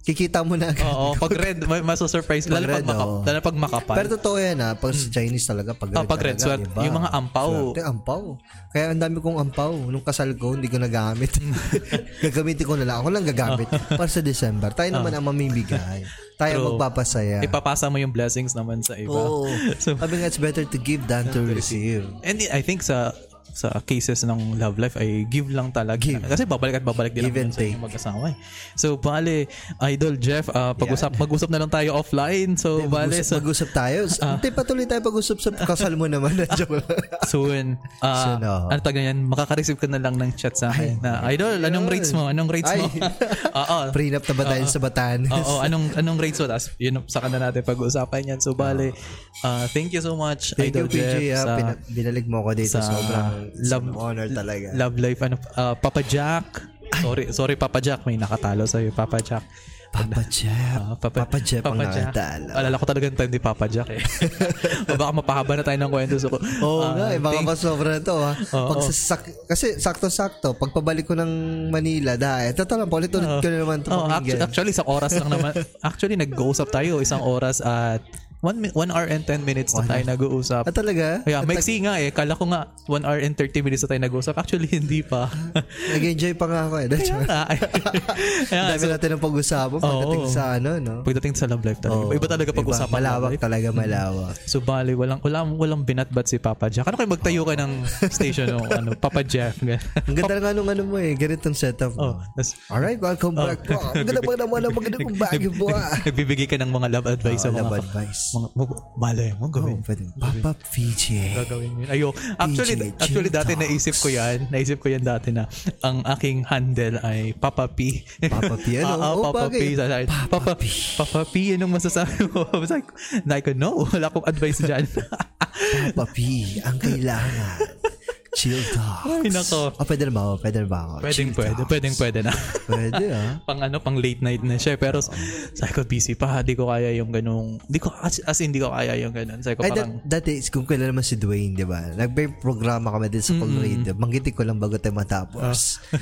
Kikita mo na agad. oo, pag red, ma- maso-surprise. Pag Lalo pag, red, makap, oo. lalo pag makapal. Pero totoo yan ha, pag sa Chinese talaga, pag Ah, pag red, talaga, swerte. iba. Yung mga ampaw. Swerte, ampaw. Kaya ang dami kong ampaw. Nung kasal ko, hindi ko nagamit. Gagamitin ko na lang. Ako lang gagamit. Para sa December. Tayo naman ang mamimigay. Tayo Ah. True. magpapasaya. Ipapasa mo yung blessings naman sa iba. Oo. So, Sabi nga, it's better to give than to receive. And I think sa sa cases ng love life ay give lang talaga. Kasi babalik at babalik din Give naman sa mag-asawa. eh. So, bale, Idol Jeff, ah, pag-usap, mag-usap na lang tayo offline. So, bale, Mag-usap, sa, mag-usap tayo. Ah. Hindi, patuloy tayo pag-usap sa kasal mo naman. Joke lang. soon, ah, Soon, oo. ano tag yan, makaka-receive ka na lang ng chat sa akin na, Idol, anong rates mo? Anong rates mo? Oo. Prenup na ba tayo sa Batanes? Oo, anong anong rates mo? Tapos, yun, saka na natin pag-uusapan yan. So, bale, ah, thank you so much, Thank Idol you, PJ. Jeff, ah. sa Pina- binalig mo ako dito. sa Sobrang love- honor talaga. Love Life, ano, ah, Papa Jack. Sorry, sorry Papa Jack, may nakatalo sa'yo, Papa Jack. Papa Jeff. Ah, Papa, Jeff ang Jack. nakatalo. Alala ko talaga tayo ni Papa Jack eh. o baka mapahaba na tayo ng kwento. So, Oo ah, nga, eh, baka pa sobra na to ha. Oo. Pag sak- kasi sakto-sakto, pag pabalik ko ng Manila, dahil, ito lang, paulit-ulit ko na naman ito Oh, actually, actually, isang oras lang naman. Actually, nag-uusap tayo isang oras at 1 mi- one hour and 10 minutes na tayo nag-uusap. Ah, talaga? Kaya, maiksi nga eh. Kala ko nga 1 hour and 30 minutes na tayo nag-uusap. Actually, hindi pa. Nag-enjoy pa nga ako eh. Kaya nga. Kaya Dami natin ng pag-usapan pagdating Oo. sa ano, no? Pagdating sa love life talaga. Oo. Iba talaga pag-usapan. Malawak life. talaga, malawak. So bali, walang, walang, walang binatbat si Papa Jack. Ano kayo magtayo ka ng station ng ano, Papa Jack? Ang ganda nga nung ano mo eh, ganitong setup Oh, tas, Alright, welcome back po. Ang ganda pa naman ang maganda kong bagay po ah. nagbibigay ka ng mga love advice sa Oh, mga, love advice. Mga, mga malay mo, gawin. Oh, pwede. Papa PJ. Gagawin yun. Ayo, actually, PJ actually dati Chill naisip ko yan. Naisip ko yan dati na ang aking handle ay Papa P. Papa P, ano? Ah, ah, Oh, Papa. P. Papa Papa, P. Papa P, anong masasabi mo? Sabi ko, na ko, no, wala akong advice dyan. Papa P, ang kailangan. Chill talks. Ay, nako. Oh, pwede na ba ako? Pwede na ba ako? pwedeng Chill pwede, talks. pwedeng pwede na. Pwede ah. pang ano, pang late night na siya. Pero sabi ko, busy pa. Di ko kaya yung ganung, di ko, as, as in, di ko kaya yung ganun. Sabi ko, Ay, parang, dat- dati, kung kailan naman si Dwayne, di ba? Nag-may programa kami din sa Cool Radio. Manggitin ko lang bago tayo matapos. Ah.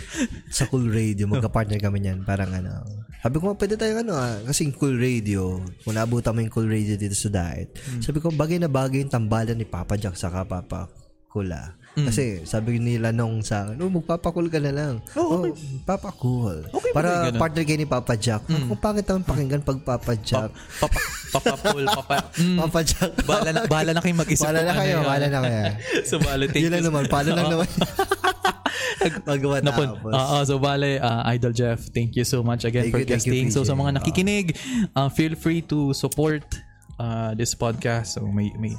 sa Cool Radio, magka-partner kami niyan. Parang ano. Sabi ko, pwede tayo ano ah. Kasi Cool Radio, kung naabutan mo yung Cool Radio dito sa diet, Mm. sabi ko, bagay na bagay yung tambalan ni Papa Jack sa Papa Kula. Mm. Kasi sabi nila nung sa akin, oh, magpapakul ka na lang. Oh, okay. papakul. Okay Para ganun? partner kayo ni Papa Jack. Kung pangit naman pakinggan pag Papa Jack. papa, papa Paul, papa, mm, Papa Jack. bahala na, bahala na kayong mag-isip. Bahala kung na ano kayo, yun. bahala na kayo. so, bale, thank Yun lang naman, paano lang naman. Magawa Napun, tapos. Oo, so bale, uh, Idol Jeff, thank you so much again Thank for you, thank you, guesting. so sa mga nakikinig, uh, feel free to support uh, this podcast. So may may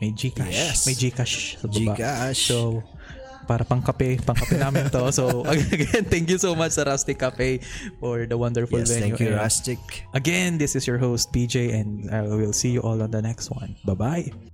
may Gcash. Yes. May Gcash sa baba. Gcash. So para pangkape, pangkape namin to. So again, thank you so much sa Rustic Cafe for the wonderful Yes, venue. thank you, Rustic. Again, this is your host PJ and I will see you all on the next one. Bye-bye.